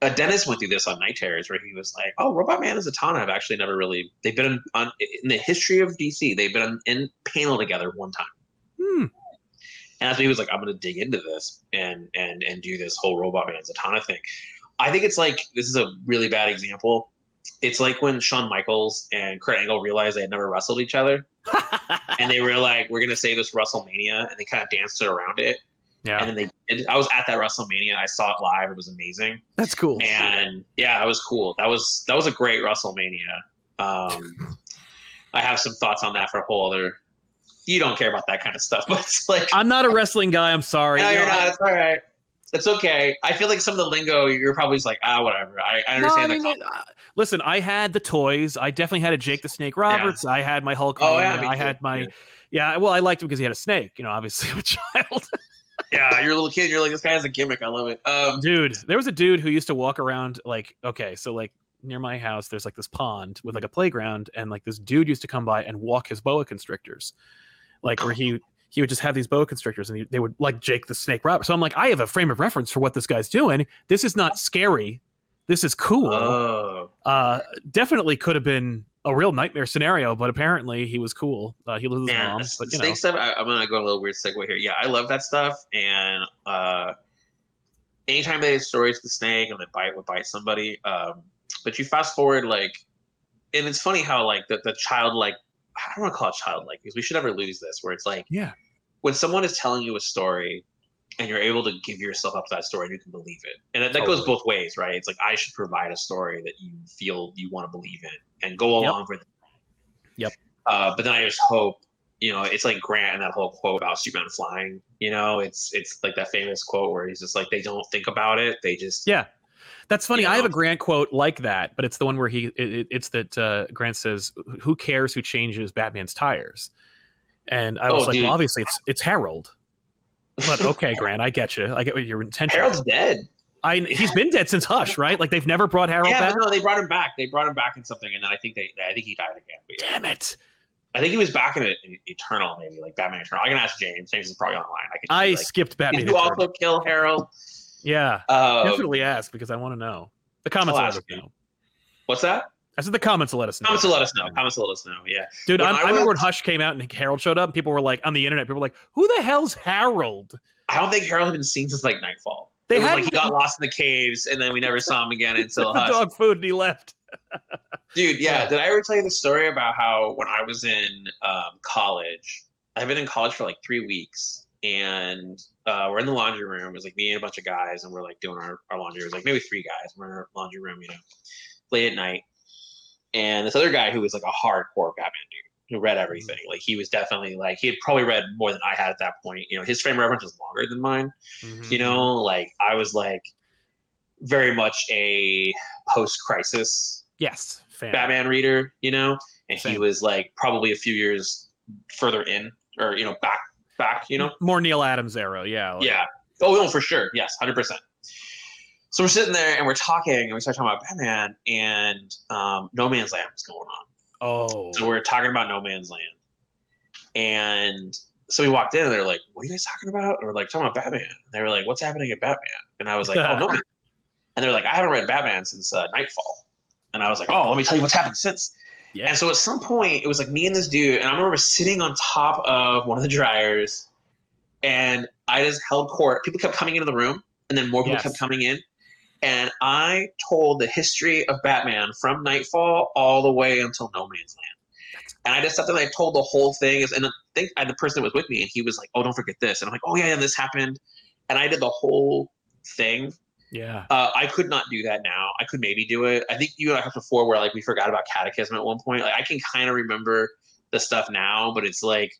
S2: uh, Dennis went through this on Night Terrors where he was like, "Oh, Robot Man and Zatanna have actually never really they've been in, on in the history of DC they've been in, in panel together one time."
S1: Hmm.
S2: And that's when he was like, "I'm going to dig into this and and and do this whole Robot Man Zatanna thing." I think it's like this is a really bad example. It's like when Shawn Michaels and Kurt Angle realized they had never wrestled each other, [laughs] and they were like, "We're going to say this WrestleMania," and they kind of danced it around it.
S1: yeah,
S2: And then they, did- I was at that WrestleMania. I saw it live. It was amazing
S1: that's cool.
S2: and yeah, that was cool. That was that was a great WrestleMania. Um, [laughs] I have some thoughts on that for a whole other. You don't care about that kind of stuff, [laughs] but it's like
S1: I'm not a wrestling guy. I'm sorry.
S2: no,
S1: You
S2: you're not. It's all right. It's okay. I feel like some of the lingo, you're probably just like, ah, whatever. I, I
S1: No,
S2: understand
S1: I
S2: the
S1: mean, uh, listen, I had the toys. I definitely had a Jake the Snake Roberts. I had my Hulk.
S2: Oh, yeah,
S1: I had my
S2: Yeah.
S1: yeah. Well, I liked him because he had a snake. You know, obviously [laughs] I'm a child.
S2: yeah, you're a little kid. You're like, this guy has a gimmick. I love it. Um,
S1: dude, there was a dude who used to walk around like okay, so like near my house, there's like this pond with like a playground, and like this dude used to come by and walk his boa constrictors, like where he he would just have these boa constrictors, and he, they would like Jake the Snake Roberts. So I'm like, I have a frame of reference for what this guy's doing. This is not scary. This is cool.
S2: oh,
S1: uh, definitely could have been a real nightmare scenario, but apparently he was cool. Uh, he lived with his mom, but you know,
S2: snake stuff. I, I'm gonna go a little weird segue here. Yeah, I love that stuff, and uh, anytime they have stories with the snake and the bite would bite somebody. Um, but you fast forward like, and it's funny how like the the child like I don't want to call it childlike because we should never lose this. Where it's like
S1: yeah,
S2: when someone is telling you a story and you're able to give yourself up to that story and you can believe it and that, that goes both ways right it's like i should provide a story that you feel you want to believe in and go
S1: Yep.
S2: along with it
S1: Yep.
S2: uh, but then i just hope you know it's like grant and that whole quote about superman flying you know it's it's like that famous quote where he's just like they don't think about it they just
S1: yeah. That's funny.
S2: You
S1: I have a? Grant quote like that, but it's the one where he it, it- it's that uh, Grant says, "Who cares who changes Batman's tires?" And I was
S2: Oh,
S1: like,
S2: dude.
S1: "Well, obviously it's it's Harold." But [laughs] okay, Grant, I get you. I get what your intention.
S2: harold's dead
S1: I [laughs] he's been dead since Hush, right? Like they've never brought Harold
S2: yeah
S1: back.
S2: no they brought him back they brought him back in something and then i think they i think he died again but yeah.
S1: Damn it!
S2: I think he was back in in Eternal, maybe like Batman Eternal. I can ask James. James is probably online. I can.
S1: I
S2: like,
S1: skipped Batman.
S2: did you also kill Harold?
S1: Yeah,
S2: Uh,
S1: definitely ask because I want to know. The comments will
S2: I'll
S1: let us
S2: you.
S1: know.
S2: What's that?
S1: I said the comments will let us know.
S2: Comments to let us know. Comments to let us know. Yeah.
S1: Dude,
S2: I
S1: I, remember when Hush came out and Harold showed up, and people were like on the internet, people were like, "Who the hell's Harold?"
S2: I don't think Harold had been seen since like Nightfall.
S1: They
S2: It
S1: had
S2: like he got [laughs] lost in the caves, and then we never saw him again until [laughs] Hush.
S1: dog food, and he left. [laughs]
S2: Dude, yeah.
S1: Yeah.
S2: Did I ever tell you the story about how when I was in um, college, I've been in college for like three weeks, and uh, we're in the laundry room. It was like me and a bunch of guys, and we're like doing our, our laundry. It was like maybe three guys. We're in our laundry room, you know, late at night. And this other guy who was like a hardcore Batman dude who read everything. Like he was definitely like he had probably read more than I had at that point. You know, his frame of reference was longer than mine
S1: Mm-hmm.
S2: you know like i was like very much a post-crisis
S1: yes, fan.
S2: batman reader you know and he was like probably a few years further in or you know back back you know
S1: more Neal Adams era. Yeah, like-
S2: yeah oh no for sure yes 100% so we're sitting there and we're talking and we start talking about Batman and um, No Man's Land was going on.
S1: Oh,
S2: So we're talking about No Man's Land. And so we walked in and they're like, What are you guys talking about? And we're like, talking about Batman. And they were like, What's happening at Batman? And I was like, Oh, [laughs] No Man. And they're like, I haven't read Batman since uh, Nightfall. And I was like, Oh, let me tell you what's happened since.
S1: Yeah.
S2: And so at some point, it was like me and this dude, and I remember sitting on top of one of the dryers, and I just held court. People kept coming into the room, and then more people
S1: Yes.
S2: kept coming in. And I told the history of Batman from Knightfall all the way until No Man's Land. And I just sat there and I told the whole thing. And I think I had the person that was with me, and he was like, "Oh, don't forget this." And I'm like, "Oh yeah, yeah, this happened." And I did the whole thing.
S1: Yeah.
S2: Uh, I could not do that now. I could maybe do it. I think you and I have before where like we forgot about Cataclysm at one point. Like I can kind of remember the stuff now, but it's like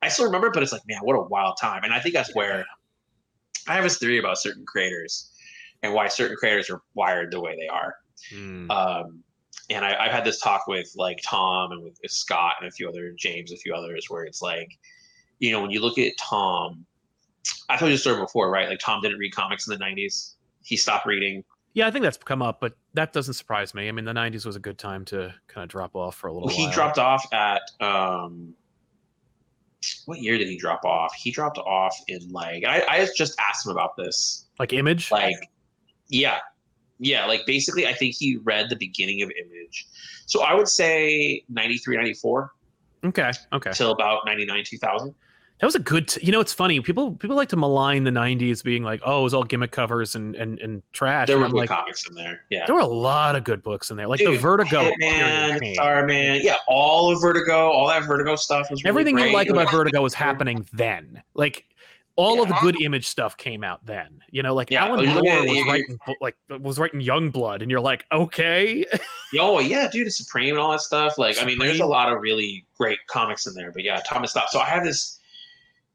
S2: I still remember, it, but it's like man, what a wild time. And I think that's where I have this theory about certain creators and why certain creators are wired the way they are.
S1: Mm.
S2: Um, and I, I've had this talk with like Tom and with Scott and a few other James, a few others, where it's like, you know, when you look at Tom, I told you the story before, right? Like Tom didn't read comics in the '90s. He stopped reading.
S1: yeah, I think that's come up, but that doesn't surprise me. I mean, the '90s was a good time to kind of drop off for a little
S2: Well, he dropped off at um, what year did he drop off? He dropped off in like I, I just asked him about this.
S1: like Image.
S2: Like, yeah, yeah. Like basically, I think he read the beginning of Image. So I would say 93, 94
S1: okay, okay.
S2: till about 99, 2000.
S1: That was a good. T- you know, it's funny. People people like to malign the '90s, being like, "Oh, it was all gimmick covers and and and trash."
S2: There were good
S1: like,
S2: comics in there. Yeah.
S1: there were a lot of good books in there, like the Vertigo.
S2: Hitman. Starman, yeah, all of Vertigo, all that Vertigo stuff was really
S1: Everything you like about Vertigo was [laughs] happening then. Like all of the good image stuff came out then. You know, like
S2: Yeah,
S1: Alan
S2: oh,
S1: Moore was
S2: you-
S1: writing like was writing Youngblood, and you're like, okay,
S2: Oh yeah, dude, Supreme and all that stuff. Like, I mean, there's a lot of really great comics in there. But yeah, Thomas stopped. So I have this,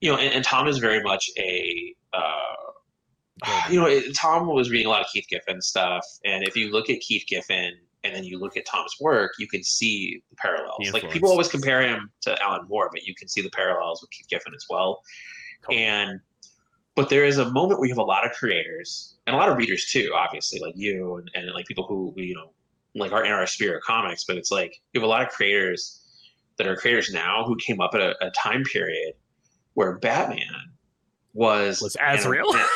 S2: you know, and, and Tom is very much a, uh, [sighs] you know, it, Tom was reading a lot of Keith Giffen stuff, and if you look at Keith Giffen and then you look at Tom's work, you can see the parallels.
S1: The
S2: like people always compare him to Alan Moore, but you can see the parallels with Keith Giffen as well.
S1: Totally.
S2: And but there is a moment where you have a lot of creators and a lot of readers too, obviously, like you and, and like people who you know like are in our sphere of comics. But it's like you have a lot of creators that are creators now who came up at a, a time period where Batman was
S1: Was Azrael?
S2: event.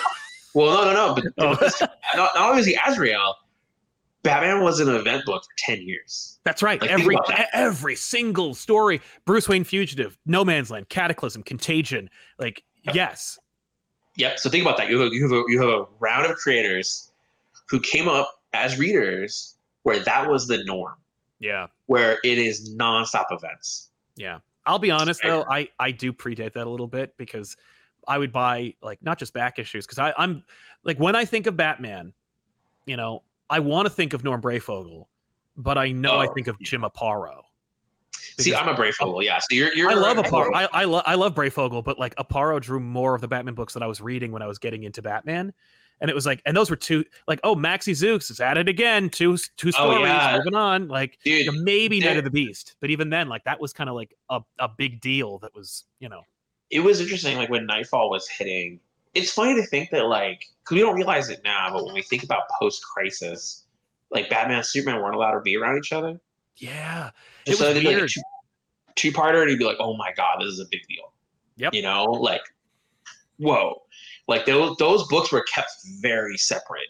S2: well, no, no, no. But [laughs]
S1: Oh.
S2: not, not only was he Azrael, Batman was an event book for ten years.
S1: That's right.
S2: Like,
S1: every
S2: that.
S1: every single story: Bruce Wayne, Fugitive, No Man's Land, Cataclysm, Contagion. Like, yes,
S2: Yep. So think about that. You have a, you have a, you have a round of creators who came up as readers where that was the norm,
S1: yeah,
S2: where it is nonstop events.
S1: yeah. I'll be honest though, I I do predate that a little bit because I would buy like not just back issues because I I'm like when I think of Batman, you know, I want to think of Norm Breyfogle, but I know I
S2: Oh.
S1: think of Jim Aparo.
S2: See, I'm a Breyfogle, yeah. So you're, you're
S1: I love
S2: right.
S1: Aparo. I I, lo- I love Breyfogle, but like Aparo drew more of the Batman books that I was reading when I was getting into Batman, and it was like, and those were two like, oh, Maxie Zeus is at it again, two two
S2: oh,
S1: stories,
S2: yeah.
S1: moving on, like
S2: Dude,
S1: you know, maybe Night of the Beast, but even then, like that was kind of like a, a big deal. That was you know,
S2: it was interesting, like when Knightfall was hitting. It's funny to think that, like, because we don't realize it now, but when we think about post-crisis, like Batman and Superman weren't allowed to be around each other.
S1: yeah,
S2: Just
S1: It was
S2: so they'd be like
S1: weird.
S2: two, two-parter, and you'd be like, "Oh my god, this is a big deal."
S1: Yep.
S2: You know, like, whoa, like those those books were kept very separate.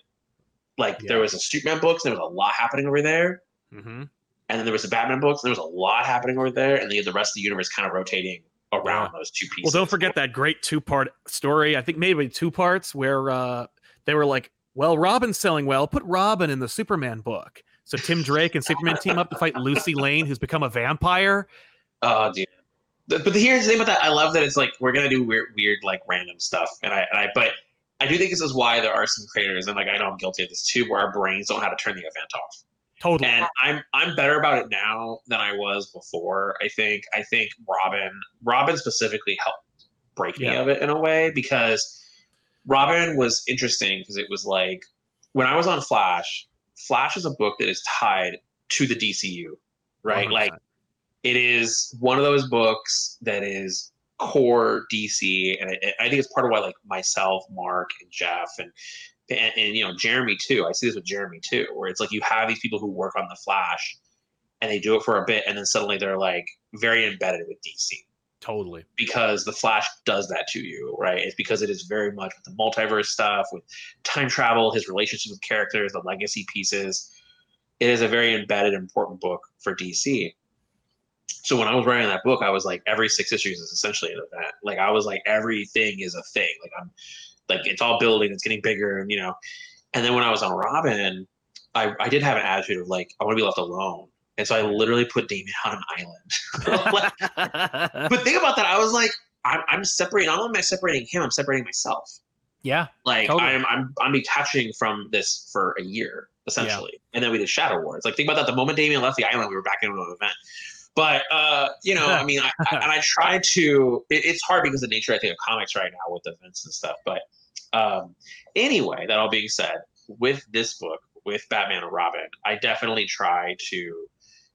S2: Like
S1: Yeah.
S2: there was a Superman books, and there was a lot happening over there,
S1: hmm
S2: and then there was the Batman books, and there was a lot happening over there, and then you had the rest of the universe kind of rotating around those two pieces.
S1: Well, don't forget that great two part story. I think maybe two parts where uh, they were like, well, Robin's selling well. Put Robin in the Superman book. So Tim Drake and Superman team up to fight Lucy Lane, who's become a vampire.
S2: Oh, dude. But here's the thing about that. I love that it's like we're gonna do weird, weird like random stuff, and I, and I, but I do think this is why there are some creators, and like I know I'm guilty of this too, where our brains don't know how to turn the event off.
S1: Totally.
S2: And I'm I'm better about it now than I was before. I think I think Robin Robin specifically helped break me of it in a way because Robin was interesting because it was like when I was on Flash, Flash is a book that is tied to the DCU, right?
S1: 100%.
S2: Like it is one of those books that is core DC, and I, I think it's part of why like myself, Mark, and Geoff, and and, and you know Jeremy too. I see this with Jeremy too, where it's like you have these people who work on the Flash, and they do it for a bit, and then suddenly they're like very embedded with DC
S1: Totally.
S2: because the Flash does that to you, right? It's because it is very much with the multiverse stuff, with time travel, his relationships with characters, the legacy pieces. It is a very embedded, important book for DC. So when I was writing that book, I was like, every six issues is essentially an event. Like I was like, everything is a thing. Like I'm, like it's all building, it's getting bigger, and you know. And then when I was on Robin, I I did have an attitude of like, I want to be left alone. And so I literally put Damian on an island. [laughs] Like, [laughs] but think about that. I was like, I'm, I'm separating. Not only am I separating him, I'm separating myself.
S1: yeah.
S2: Like
S1: Totally.
S2: I'm, I'm, I'm detaching from this for a year essentially, yeah. and then we did Shadow Wars. Like think about that. The moment Damian left the island, we were back into an event. But uh, you know, I [laughs] mean, I, I, and I try to. It, it's hard because of the nature, I think, of comics right now with events and stuff. But um, anyway, that all being said, with this book, with Batman and Robin, I definitely try to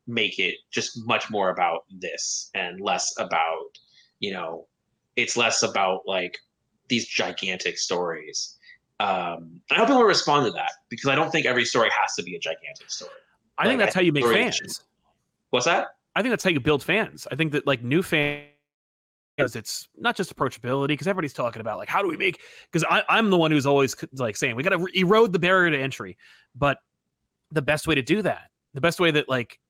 S2: make it just much more about this and less about, you know, it's less about like these gigantic stories. Um, I hope people respond to that because I don't think every story has to be a gigantic story.
S1: I think
S2: Like,
S1: that's how you make fans.
S2: What's that?
S1: I think that's how you build fans. I think that like new fans, it's not just approachability because everybody's talking about like how do we make because I'm the one who's always like saying we got to erode the barrier to entry, but the best way to do that, the best way that like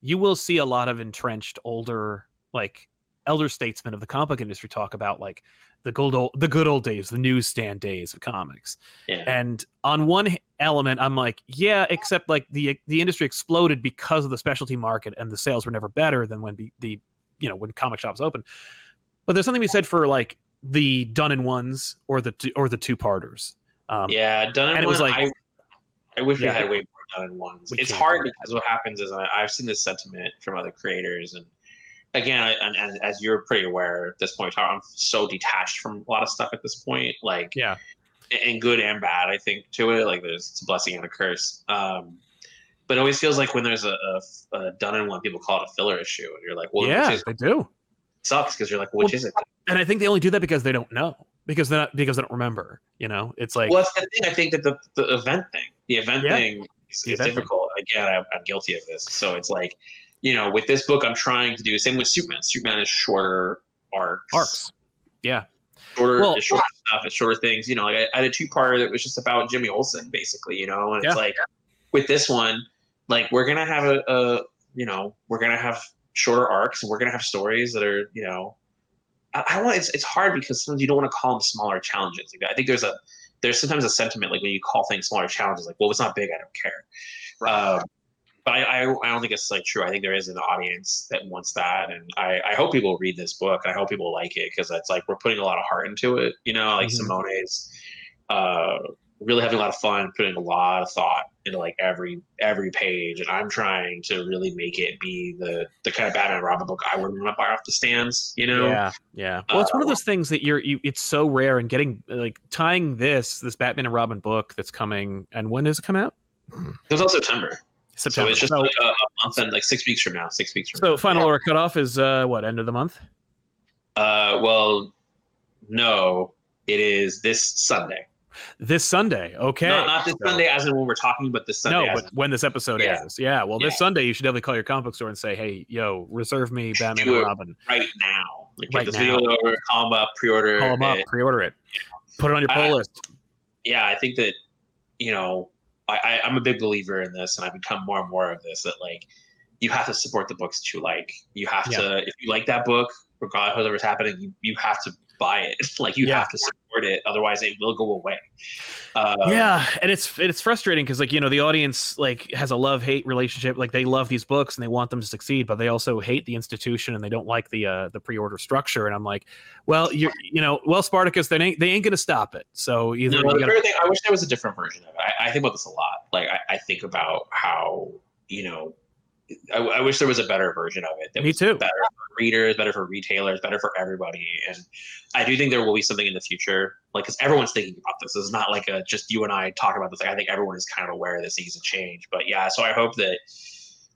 S1: you will see a lot of entrenched older like elder statesmen of the comic industry talk about like the good old the good old days, the newsstand days of comics.
S2: Yeah.
S1: And on one element, I'm like, yeah, except like the the industry exploded because of the specialty market, and the sales were never better than when the, the you know when comic shops open. But there's something be said for like the done in ones or the two, or the two parters. Um,
S2: yeah, done in
S1: and it was like-
S2: I, I wish
S1: Yeah.
S2: we had way more done in ones.
S1: We
S2: It's hard because what happens is I, I've seen this sentiment from other creators, and again, I, and, and as you're pretty aware at this point, I'm so detached from a lot of stuff at this point. Like,
S1: Yeah.
S2: and good and bad, I think to it. Like, there's it's a blessing and a curse. Um, but it always feels like when there's a, a, a done in one, people call it a filler issue, and you're like, well,
S1: yeah, they do.
S2: sucks because you're like, which
S1: Well,
S2: is it?
S1: And I think they only do that because they don't know because they're not because they don't remember. You know, it's like
S2: well, that's the thing. I think that the, the event thing, the event
S1: Yeah.
S2: thing is,
S1: The
S2: is
S1: event thing.
S2: difficult. Again, I'm, I'm guilty of this. So it's like, you know, with this book, I'm trying to do the same with Superman. Superman is shorter arcs.
S1: arcs. Yeah,
S2: Shorter,
S1: Well-
S2: it's shorter stuff. It's shorter things. You know, like I, I had a two parter that was just about Jimmy Olsen, basically. You know, and
S1: Yeah.
S2: it's like with this one, like we're gonna have a, a, you know, we're gonna have shorter arcs, and we're gonna have stories that are, you know, I, I want. It's it's hard because sometimes you don't want to call them smaller challenges. Like, I think there's a there's sometimes a sentiment like when you call things smaller challenges, like, well, it's not big, I don't care. Um, but I, I, I don't think it's like true. I think there is an audience that wants that, and I, I hope people read this book. I hope people like it because it's like we're putting a lot of heart into it. You know, like
S1: Mhm.
S2: Simone's uh, really having a lot of fun, putting a lot of thought into like every every page, and I'm trying to really make it be the the kind of Batman and Robin book I would want to buy off the stands. You know,
S1: yeah, yeah. Well, it's one of
S2: Uh,
S1: those things that you're you. It's so rare, and getting like tying this this Batman and Robin book that's coming. And when does it come out?
S2: it was also September, so
S1: September.
S2: it's just
S1: so,
S2: like a, a month and like six weeks from now. Six weeks from now.
S1: so
S2: now.
S1: final order cutoff is uh what end of the month?
S2: Uh, well, no, it is this Sunday.
S1: This Sunday. Okay.
S2: Not, not this
S1: So-
S2: Sunday, as in when we're talking, but this Sunday.
S1: no,
S2: as
S1: but when this episode
S2: Yeah.
S1: airs, yeah. Well, this Sunday you should definitely call your comic book store and say, "Hey, yo, reserve me Batman and Robin.
S2: right now. Like,
S1: Right
S2: get this
S1: now.
S2: video over, call them up, pre-order.
S1: Call them up,
S2: it.
S1: pre-order it, put it on your pull
S2: I-
S1: list."
S2: Yeah, I think that you know, I, I, I'm a big believer in this, and I've become more and more of this. That like, you have to support the books that you like. You have to, if you like that book, regardless of whatever's happening, you, you have to buy it. [laughs] like, you
S1: Yeah.
S2: have to support it, otherwise, it will go away. Uh,
S1: yeah and it's it's frustrating because like you know the audience like has a love hate relationship like they love these books and they want them to succeed but they also hate the institution and they don't like the uh the pre-order structure and i'm like well you you know well spartacus they ain't they ain't gonna stop it so either
S2: No, the
S1: gotta-
S2: thing, I wish there was a different version of it. I, I think about this a lot. Like, I, I think about how, you know, I, I wish there was a better version of it. That
S1: Me too.
S2: Better for readers, better for retailers, better for everybody. And I do think there will be something in the future, like, because everyone's thinking about this. It's not like a just you and I talk about this. Like, I think everyone is kind of aware this needs to change. But yeah, so I hope that,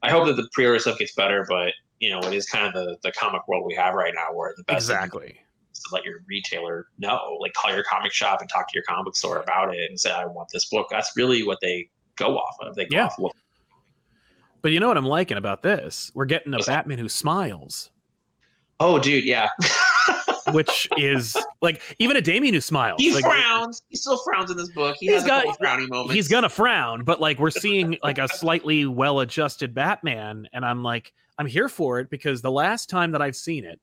S2: I hope that the pre-order stuff gets better. But you know, it is kind of the the comic world we have right now, where the best
S1: exactly
S2: to let your retailer know. Like call your comic shop and talk to your comic book store about it and say, I want this book. That's really what they go off of. They go
S1: Yeah.
S2: off of what
S1: But you know what I'm liking about this? We're getting a Batman who smiles,
S2: Oh, dude, yeah. [laughs]
S1: which is like even a Damian who smiles.
S2: he
S1: like,
S2: frowns. He still frowns in this book. He
S1: He's
S2: has
S1: got-
S2: a frowny moments.
S1: He's gonna frown, but like we're seeing like a slightly well-adjusted Batman, and I'm like, I'm here for it because the last time that I've seen it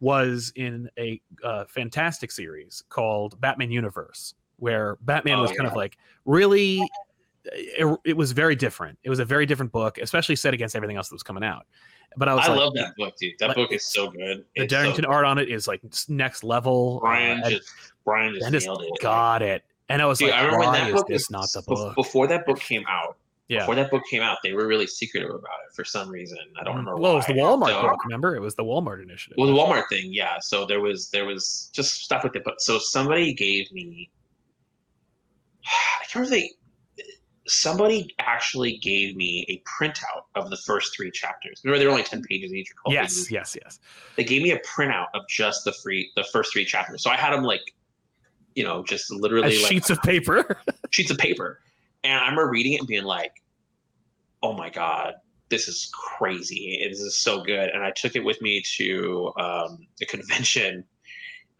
S1: was in a uh, fantastic series called Batman Universe, where Batman
S2: Oh,
S1: was kind of like really. It, it was very different. It was a very different book, especially set against everything else that was coming out. But I was
S2: I
S1: like,
S2: love that book, dude. That
S1: like,
S2: book is so good.
S1: the
S2: It's so
S1: Derington
S2: good.
S1: art on it is like next level.
S2: Brian
S1: uh,
S2: just Brian just
S1: Bendis
S2: nailed it.
S1: got it, and I was
S2: Dude,
S1: like,
S2: I remember
S1: why
S2: that
S1: is
S2: book
S1: this
S2: was
S1: not the book?
S2: before that book came out.
S1: Yeah.
S2: Before that book came out, they were really secretive about it for some reason. I don't remember.
S1: Mm-hmm. Well, it was the
S2: why.
S1: Walmart
S2: So-
S1: book. Remember, it was the Walmart initiative.
S2: Well, the Walmart thing, yeah. So there was there was just stuff with it, but so somebody gave me. [sighs] I can't remember they. Somebody actually gave me a printout of the first three chapters. Remember, they're only ten pages each. or 12
S1: yes,
S2: pages.
S1: yes, yes.
S2: They gave me a printout of just the free the first three chapters. So I had them like, you know, just literally
S1: As
S2: like
S1: sheets of paper. [laughs]
S2: sheets of paper. And I remember reading it and being like, oh my God, this is crazy. This is so good. And I took it with me to um, the convention.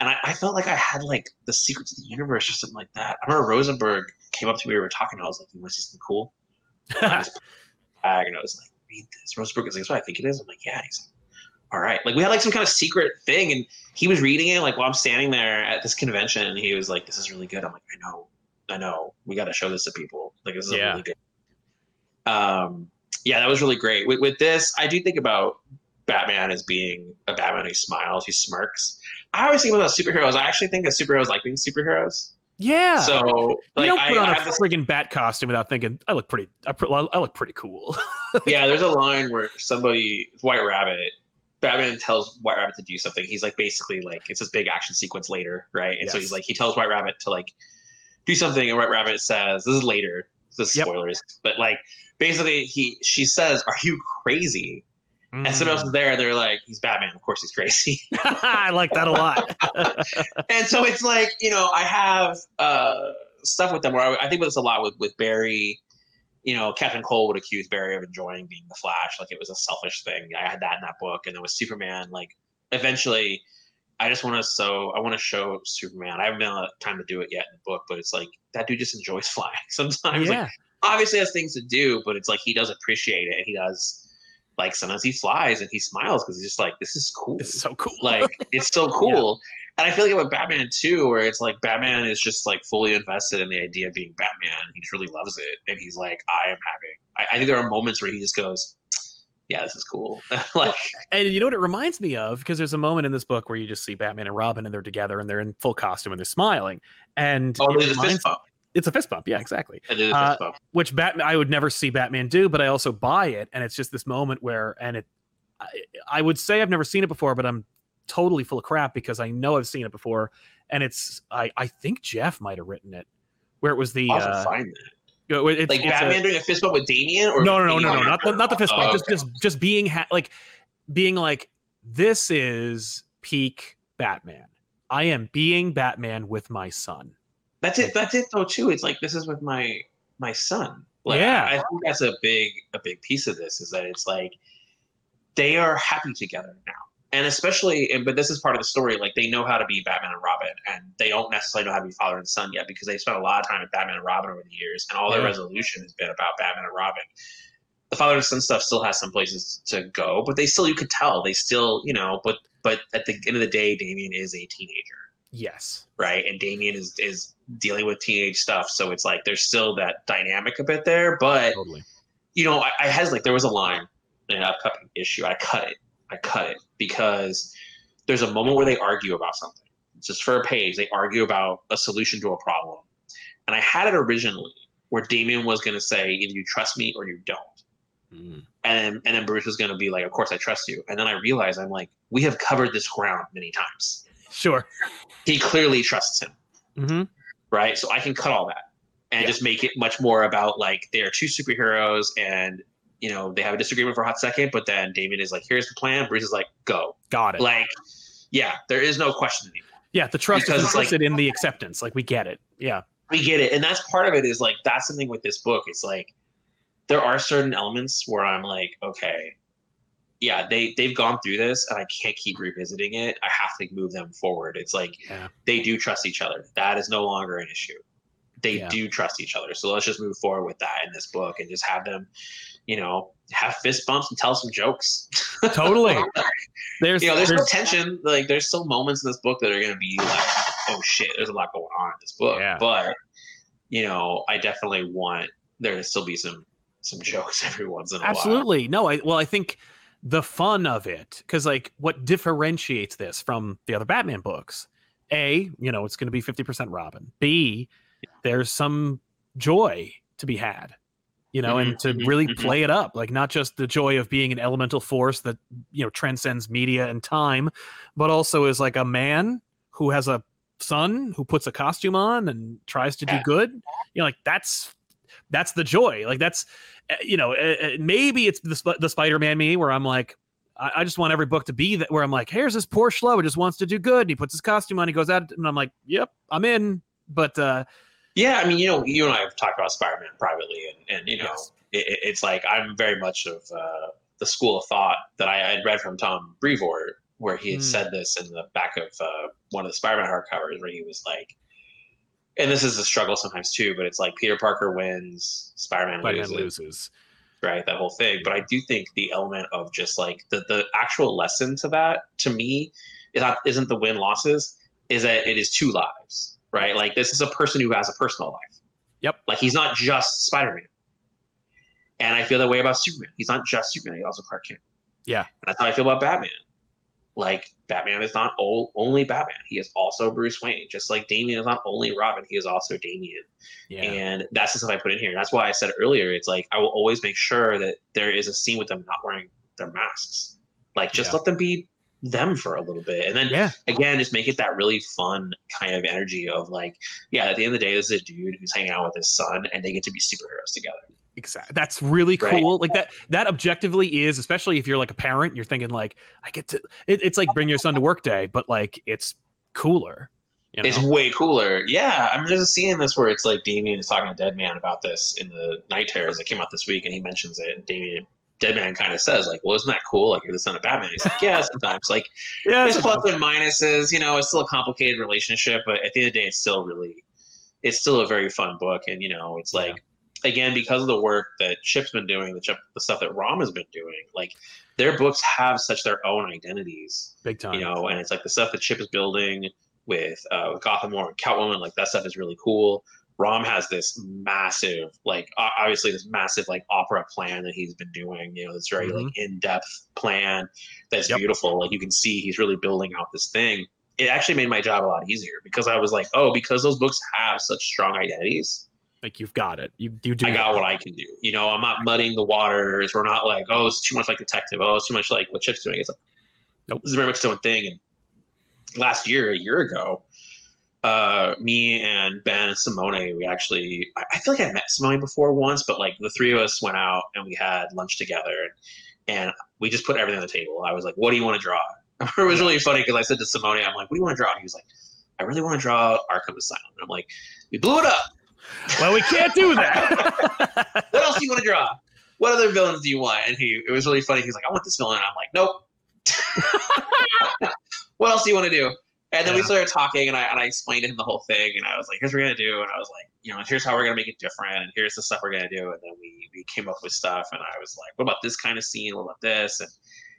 S2: And I, I felt like I had like the secrets of the universe or something like that. I remember Rosenberg came up to me, we were talking, and I was like, you want to see something cool? [laughs] I just put it in and I was like, read this. Rosenberg is like, that's what I think it is. I'm like, yeah. He's like, all right. Like we had like some kind of secret thing and he was reading it like while I'm standing there at this convention and he was like, this is really good. I'm like, I know, I know. We got to show this to people. Like this is
S1: Yeah.
S2: really good. Um, yeah, that was really great. With, with this, I do think about Batman as being a Batman who smiles, who smirks. I always think about superheroes. I actually think that superheroes like being superheroes.
S1: yeah.
S2: So
S1: you
S2: like,
S1: don't
S2: I,
S1: put on
S2: I
S1: a
S2: have this
S1: friggin' bat costume without thinking, I look pretty. I, I look pretty cool. [laughs]
S2: yeah, there's a line where somebody, White Rabbit, Batman tells White Rabbit to do something. He's like basically like it's this big action sequence later, right? And so he's like he tells White Rabbit to like do something, and White Rabbit says, "This is later. This is
S1: Yep.
S2: spoilers." But like basically, he she says, "Are you crazy?" And someone else
S1: Mm.
S2: is there. They're like, "He's Batman. Of course, he's crazy." [laughs]
S1: I like that a lot. [laughs]
S2: and so it's like you know I have uh, stuff with them where I, I think with this a lot with with Barry. You know, Captain Cold would accuse Barry of enjoying being the Flash, like it was a selfish thing. I had that in that book, and then with Superman, like eventually, I just want to so I want to show Superman. I haven't been a time to do it yet in the book, but it's like that dude just enjoys [laughs] flying sometimes. Like
S1: yeah.
S2: obviously has things to do, but it's like he does appreciate it. He does like sometimes he flies and he smiles because he's just like this is cool.
S1: It's so cool.
S2: like [laughs] it's so cool. And i feel like with batman too where it's like batman is just like fully invested in the idea of being batman. He truly loves it. And he's like i am having i, I think there are moments where he just goes yeah this is cool. [laughs] Like
S1: And you know what it reminds me of? Because there's a moment in this book where you just see Batman and Robin and they're together and they're in full costume and they're smiling. And
S2: oh
S1: it reminds-
S2: fist bump
S1: it's a fist bump. Yeah, exactly.
S2: and there's a
S1: Uh,
S2: fist bump
S1: Which Batman I would never see Batman do, but I also buy it. And it's just this moment where, and it, I, I would say I've never seen it before, but I'm totally full of crap because I know I've seen it before. And it's, I, I think Geoff might have written it, where it was the,
S2: I'll
S1: uh,
S2: find that.
S1: it's,
S2: like
S1: it's a-
S2: batman doing a fist bump with damian or
S1: no, no, no, no, no, not the, not the fist bump.
S2: Oh,
S1: just,
S2: okay.
S1: just, just being ha- like, being like, this is peak Batman. I am being Batman with my son.
S2: That's it. That's it though too. It's like this is with my my son. Like,
S1: Yeah.
S2: I, think that's a big a big piece of this is that it's like they are happy together now, and especially and but this is part of the story. Like they know how to be Batman and Robin, and they don't necessarily know how to be father and son yet because they spent a lot of time with Batman and Robin over the years, and all their
S1: Yeah.
S2: resolution has been about Batman and Robin. The father and son stuff still has some places to go, but they still you could tell they still you know. But but at the end of the day, Damian is a teenager
S1: Yes.
S2: right? And Damian is is dealing with teenage stuff, so it's like there's still that dynamic a bit there. But
S1: Totally.
S2: you know, I, I like There was a line in an upcoming issue. I cut it. I cut it because there's a moment where they argue about something. It's just for a page. They argue about a solution to a problem, and I had it originally where Damian was going to say either you trust me or you don't.
S1: Mm.
S2: And and then Bruce was going to be like, "Of course I trust you." And then I realized I'm like, we have covered this ground many times.
S1: Sure.
S2: He clearly trusts him.
S1: hmm
S2: right? So I can cut all that and
S1: Yeah.
S2: just make it much more about like they are two superheroes and you know they have a disagreement for a hot second, but then Damian is like, "Here's the plan." Bruce is like, "Go!"
S1: Got it.
S2: Like Yeah, there is no question anymore.
S1: Yeah, the trust
S2: Because
S1: is
S2: it's like-
S1: implicit in the acceptance. Like we get it. Yeah.
S2: We get it, and that's part of it. Is like that's the thing with this book. It's like there are certain elements where I'm like, okay, yeah, they they've gone through this, and I can't keep revisiting it. I have to move them forward. It's like
S1: Yeah.
S2: they do trust each other. That is no longer an issue. They
S1: Yeah.
S2: do trust each other. So let's just move forward with that in this book and just have them, you know, have fist bumps and tell some jokes. [laughs]
S1: Totally. There's,
S2: you know, there's,
S1: there's
S2: no tension. Like, there's still moments in this book that are going to be like, oh shit, there's a lot going on in this book.
S1: Yeah.
S2: But, you know, I definitely want there to still be some some jokes [laughs] every once in a while.
S1: absolutely no. I well, I think the fun of it because like what differentiates this from the other Batman books, a you know it's going to be fifty percent Robin. B there's some joy to be had. You know, and
S2: Mhm,
S1: to
S2: mhm,
S1: really
S2: mhm.
S1: play it up, like not just the joy of being an elemental force that you know transcends media and time, but also is like a man who has a son who puts a costume on and tries to do good. You know, like that's that's the joy. Like that's uh, you know uh, uh, maybe it's the the Spider-Man me where I'm like. I I just want every book to be that where I'm like, here's this poor schlo who just wants to do good. And he puts his costume on, he goes out, and I'm like, yep, I'm in. But uh,
S2: Yeah, I mean, you know, you and I have talked about Spider-Man privately, and, and you know,
S1: Yes.
S2: it, it- it's like I'm very much of uh, the school of thought that I had read from Tom Brevoort, where he had
S1: Hmm.
S2: said this in the back of uh, one of the Spider-Man hardcovers, where he was like, and this is a struggle sometimes too, but it's like Peter Parker wins, Spider-Man,
S1: Spider-Man
S2: loses,
S1: loses.
S2: right? That whole thing. But I do think the element of just like the the actual lesson to that, to me, is not isn't the win losses, is that it is two lives, right? Like this is a person who has a personal life.
S1: Yep.
S2: Like he's not just Spider Man. And I feel that way about Superman. He's not just Superman. He's also Clark Kent.
S1: Yeah.
S2: And that's how I feel about Batman. Like Batman is not only Batman. He is also Bruce Wayne. Just like Damian is not only Robin. He is also Damian.
S1: Yeah.
S2: And that's the stuff I put in here. That's why I said earlier, it's like I will always make sure that there is a scene with them not wearing their masks. Like just
S1: Yeah.
S2: let them be them for a little bit. And then
S1: yeah.
S2: again, just make it that really fun kind of energy of like, yeah, at the end of the day, this is a dude who's hanging out with his son and they get to be superheroes together.
S1: Exactly. That's really
S2: Right.
S1: cool. Like that. That objectively is, especially if you're like a parent, you're thinking like, I get to. It, it's like bring your son to work day, but like it's cooler. You know?
S2: It's way cooler. Yeah. I mean, there's a scene in this where it's like Damian is talking to Deadman about this in the Knight Terrors that came out this week, and he mentions it. And Damian, Deadman kind of says, like, well, isn't that cool? Like, you're the son of Batman. He's like, yeah, [laughs] sometimes. Like,
S1: yeah.
S2: there's plus and minuses. You know, it's still a complicated relationship, but at the end of the day, it's still really, it's still a very fun book. And you know, it's
S1: Yeah.
S2: Again, because of the work that Chip's been doing, the Chip, the stuff that Ram has been doing, like their books have such their own identities.
S1: big time.
S2: You know, and it's like the stuff that Chip is building with uh, with Gotham War and Catwoman, like that stuff is really cool. Ram has this massive, like obviously this massive like opera plan that he's been doing. You know, this very like in depth plan that's
S1: Yep.
S2: beautiful. Like you can see he's really building out this thing. It actually made my job a lot easier because I was like, oh, because those books have such strong identities,
S1: like you've got it. You you do.
S2: I got what I can do. You know, I'm not muddying the waters. We're not like, oh, it's too much like detective. Oh, it's too much like what Chip's doing. It's like,
S1: Nope.
S2: this is very much its own thing. And last year, a year ago, uh, me and Ben and Simone, we actually, I, I feel like I met Simone before once, but like the three of us went out and we had lunch together and we just put everything on the table. I was like, what do you want to draw? [laughs] it was really funny because I said to Simone, I'm like, what do you want to draw? And he was like, I really want to draw Arkham Asylum. And I'm like, we blew it up.
S1: Well, we can't do that. [laughs]
S2: what else do you want to draw? What other villains do you want? And he, it was really funny. He's like, I want this villain. I'm like, nope. [laughs] what else do you want to do? And then we started talking, and I and I explained to him the whole thing, and I was like, here's what we're gonna do, and I was like, you know, here's how we're gonna make it different, and here's the stuff we're gonna do, and then we we came up with stuff, and I was like, what about this kind of scene? What about this? And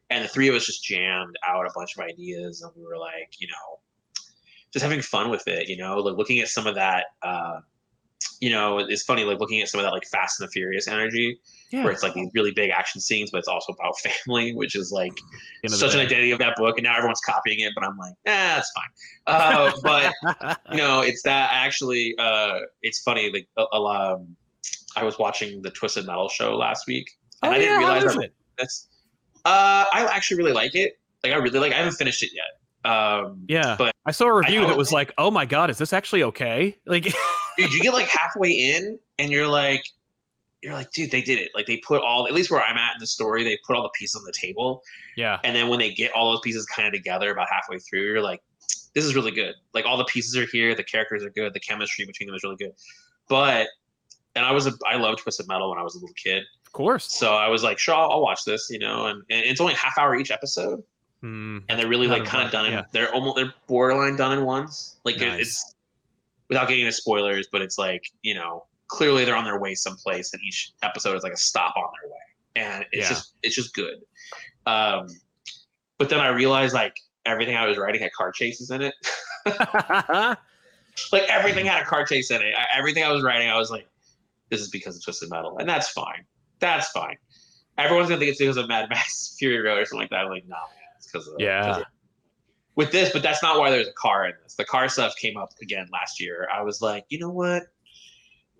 S2: and the three of us just jammed out a bunch of ideas, and we were like, you know, just having fun with it, you know, like looking at some of that. Uh, you know, it's funny, like looking at some of that like Fast and the Furious energy,
S1: yeah.
S2: where it's like these really big action scenes, but it's also about [laughs] family, which is like such an identity of that book. And now everyone's copying it, but I'm like, eh, that's fine. Uh, [laughs] but you know, it's that actually. Uh, it's funny. Like a, a lot. Um, I was watching the Twisted Metal show last week, and
S1: oh
S2: I didn't
S1: yeah,
S2: realize that
S1: it?
S2: that's. Uh, I actually really like it. Like I really like. I haven't finished it yet. Um,
S1: Yeah,
S2: but
S1: I saw a review that was like, "Oh my god, is this actually okay?" Like, [laughs]
S2: dude, you get like halfway in, and you're like, you're like, dude, they did it. Like they put all at least where I'm at in the story, they put all the pieces on the table.
S1: Yeah.
S2: And then when they get all those pieces kind of together about halfway through, you're like, this is really good. Like all the pieces are here, the characters are good, the chemistry between them is really good. But and I was a I loved Twisted Metal when I was a little kid.
S1: Of course.
S2: So I was like, sure, I'll, I'll watch this, you know, and, and it's only a half hour each episode.
S1: Hmm.
S2: And they're really like kind of done in
S1: yeah.
S2: they're almost they're borderline done in ones. Like
S1: Nice.
S2: it's without getting into spoilers, but it's like, you know, clearly they're on their way someplace and each episode is like a stop on their way. And it's
S1: Yeah.
S2: just it's just good. Um but then I realized like everything I was writing had car chases in it. [laughs] like everything had a car chase in it. I, everything I was writing, I was like, this is because of Twisted Metal, and that's fine. That's fine. Everyone's gonna think it's because of Mad Max [laughs] Fury Road or something like that. I'm like, nah, man, it's because of
S1: Yeah.
S2: With this, but that's not why there's a car in this. The car stuff came up again last year. I was like, you know what?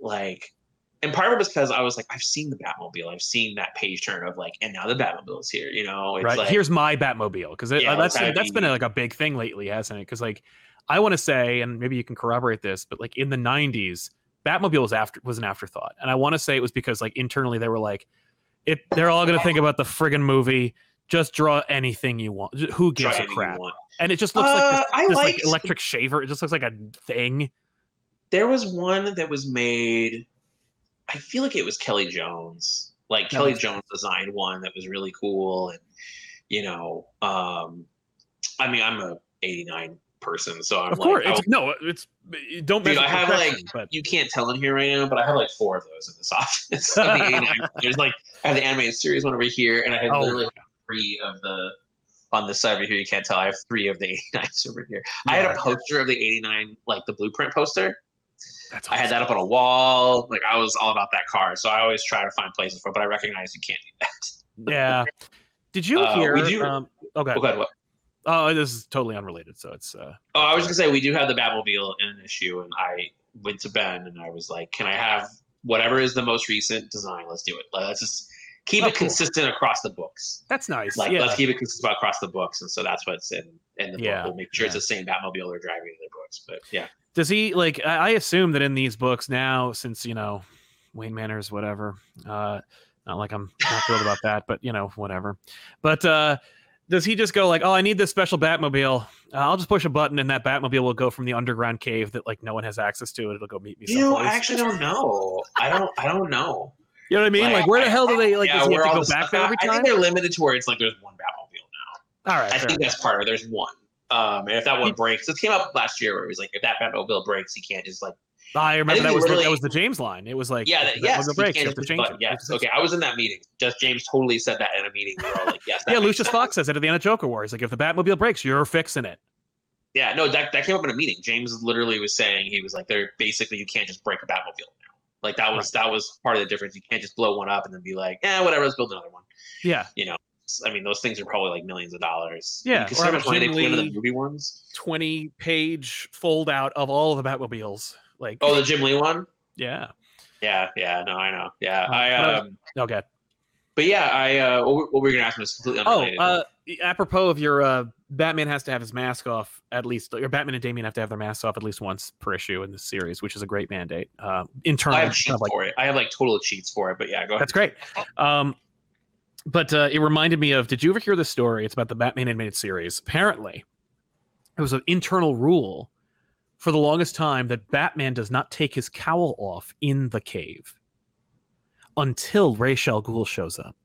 S2: Like, and part of it was because I was like, I've seen the Batmobile. I've seen that page turn of like, and now the Batmobile is here. You know, it's
S1: right.
S2: like,
S1: Here's my Batmobile because
S2: Yeah, uh,
S1: that's
S2: that'd
S1: that's been
S2: be-
S1: like a big thing lately, hasn't it? Because like I want to say, and maybe you can corroborate this, but like in the '90s, Batmobile was after was an afterthought, and I want to say it was because like internally they were like, it they're all gonna think about the friggin' movie. Just draw anything you want. Who gives a crap? And it just looks like
S2: Uh,
S1: this,
S2: I
S1: this like electric shaver. It just looks like a thing.
S2: there was one that was made i feel like it was kelley jones like
S1: kelley
S2: jones designed one that was really cool and you know um i mean i'm a 89 person so i'm
S1: Of
S2: like
S1: course, it's, no, it's don't.
S2: Dude, I have, like,
S1: but
S2: you can't tell in here right now but i have like four of those in this [laughs] office of the [laughs] there's like i have the animated series one over here and i have
S1: Oh.
S2: literally three of the on the side over here you can't tell i have three of the [laughs] 89s over here i had a poster of the 89 like the blueprint poster
S1: that's
S2: I had that up on a wall. Like I was all about that car, so I always try to find places for. it, But I recognize you can't do that. [laughs]
S1: Yeah. Did you
S2: Uh,
S1: hear?
S2: we do-
S1: um, okay.
S2: Oh, God, what?
S1: Oh, this is totally unrelated. So it's uh,
S2: Oh, I was gonna say we do have the Batmobile in an issue, and I went to Ben and I was like, "Can I have whatever is the most recent design? Let's do it. Let's just keep
S1: Oh,
S2: it
S1: cool.
S2: consistent across the books.
S1: that's nice.
S2: Like
S1: yeah.
S2: let's keep it consistent across the books." And so that's what's in in the
S1: Yeah,
S2: book. We'll make sure it's the same Batmobile they're driving in the books. But yeah,
S1: Does he like? I I assume that in these books now, since you know Wayne Manor's whatever. Uh, not like I'm not thrilled about that, but you know whatever. But uh, does he just go like, "Oh, I need this special Batmobile. Uh, I'll just push a button, and that Batmobile will go from the underground cave that like no one has access to. It'll go meet me."
S2: you know, I actually don't know. I don't. I don't know.
S1: You know what I mean? Like, where the hell do they like?
S2: Yeah,
S1: does he have
S2: where all
S1: go
S2: the
S1: back there every
S2: I think they're limited to where it's like there's one Batmobile now.
S1: All right,
S2: I think that's part of it. There's one. Um, and if that one breaks, it came up last year where it was like, if that Batmobile breaks, he can't just like,
S1: I remember
S2: think
S1: that was the, that was the James line. It was like,
S2: yeah, that, yes, he
S1: breaks, you have to change
S2: button.
S1: it.
S2: Yes, okay, I was in that meeting. Just James totally said that in a meeting. We were all like, yes, that
S1: Yeah, Lucius
S2: sense.
S1: Fox says it at the end of Joker Wars. Like, if the Batmobile breaks, you're fixing it.
S2: Yeah, no, that, that came up in a meeting. James literally was saying he was like, they're basically you can't just break a Batmobile. Like that was that was part of the difference. You can't just blow one up and then be like, eh, whatever, let's build another one.
S1: Yeah, You know,
S2: I mean, those things are probably like millions of dollars.
S1: Yeah,
S2: you can
S1: or
S2: see how much money they put into the movie ones.
S1: twenty page fold out of all of the Batmobiles. Like,
S2: Oh, the Jim Lee one.
S1: yeah.
S2: Yeah, yeah, no, I know. Yeah,
S1: Uh,
S2: I
S1: but I was-
S2: um,
S1: Okay.
S2: But yeah, I uh, what, were- you gonna ask me? Was completely
S1: Oh,
S2: unrelated.
S1: uh, apropos of your uh, Batman has to have his mask off at least. Your Batman and Damian have to have their masks off at least once per issue in this series, which is a great mandate. Uh, internally,
S2: I have cheats
S1: of like-
S2: for it. I have like total cheats for it. But yeah, go ahead.
S1: That's great. Um, but uh, it reminded me of. Did you ever hear the story? It's about the Batman animated series. Apparently, it was an internal rule for the longest time that Batman does not take his cowl off in the cave until Ra's al Ghul shows up.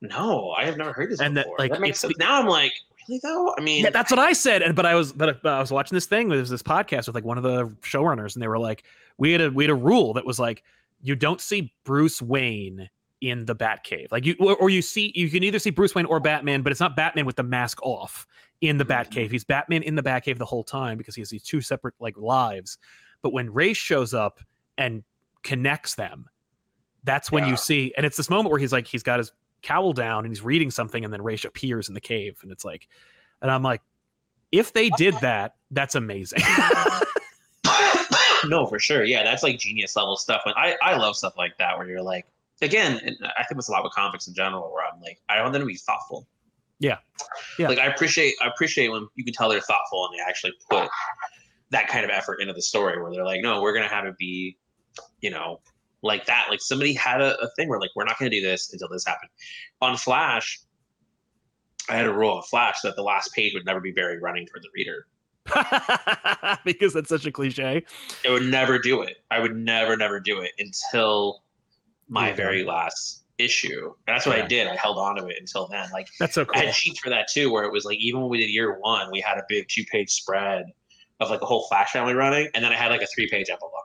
S2: No, I have never heard this
S1: And that, like,
S2: that makes sense. Now I'm like, really though? I mean,
S1: Yeah, that's what I said. And but I was but I was watching this thing. There was this podcast with like one of the showrunners, and they were like, we had a we had a rule that was like, you don't see Bruce Wayne in the Batcave. Like you or, or you see you can either see Bruce Wayne or Batman, but it's not Batman with the mask off in the mm-hmm. Batcave. He's Batman in the Batcave the whole time because he has these two separate like lives. But when Ra's shows up and connects them, that's when
S2: Yeah.
S1: you see, and it's this moment where he's like, he's got his cowl down and he's reading something, and then Ra's appears in the cave, and it's like, and I'm like, if they did that, that's amazing. [laughs] [laughs]
S2: no, for sure. Yeah, that's like genius level stuff. And I, I love stuff like that where you're like, again, and I think it's a lot with comics in general where I'm like, I want them to be thoughtful.
S1: Yeah. Yeah.
S2: Like I appreciate I appreciate when you can tell they're thoughtful and they actually put that kind of effort into the story where they're like, no, we're gonna have it be, you know, like that. Like somebody had a, a thing where like we're not going to do this until this happened. On Flash, I had a rule on Flash that the last page would never be Barry running toward the reader. [laughs]
S1: because that's such a cliche.
S2: It would never do it. I would never, never do it until my
S1: Yeah.
S2: very last issue. And that's what
S1: Yeah.
S2: I did. I held on to it until then. Like
S1: That's so cool.
S2: I had sheets for that too, where it was like even when we did year one, we had a big two page spread of like the whole Flash family running, and then I had like a three page epilogue.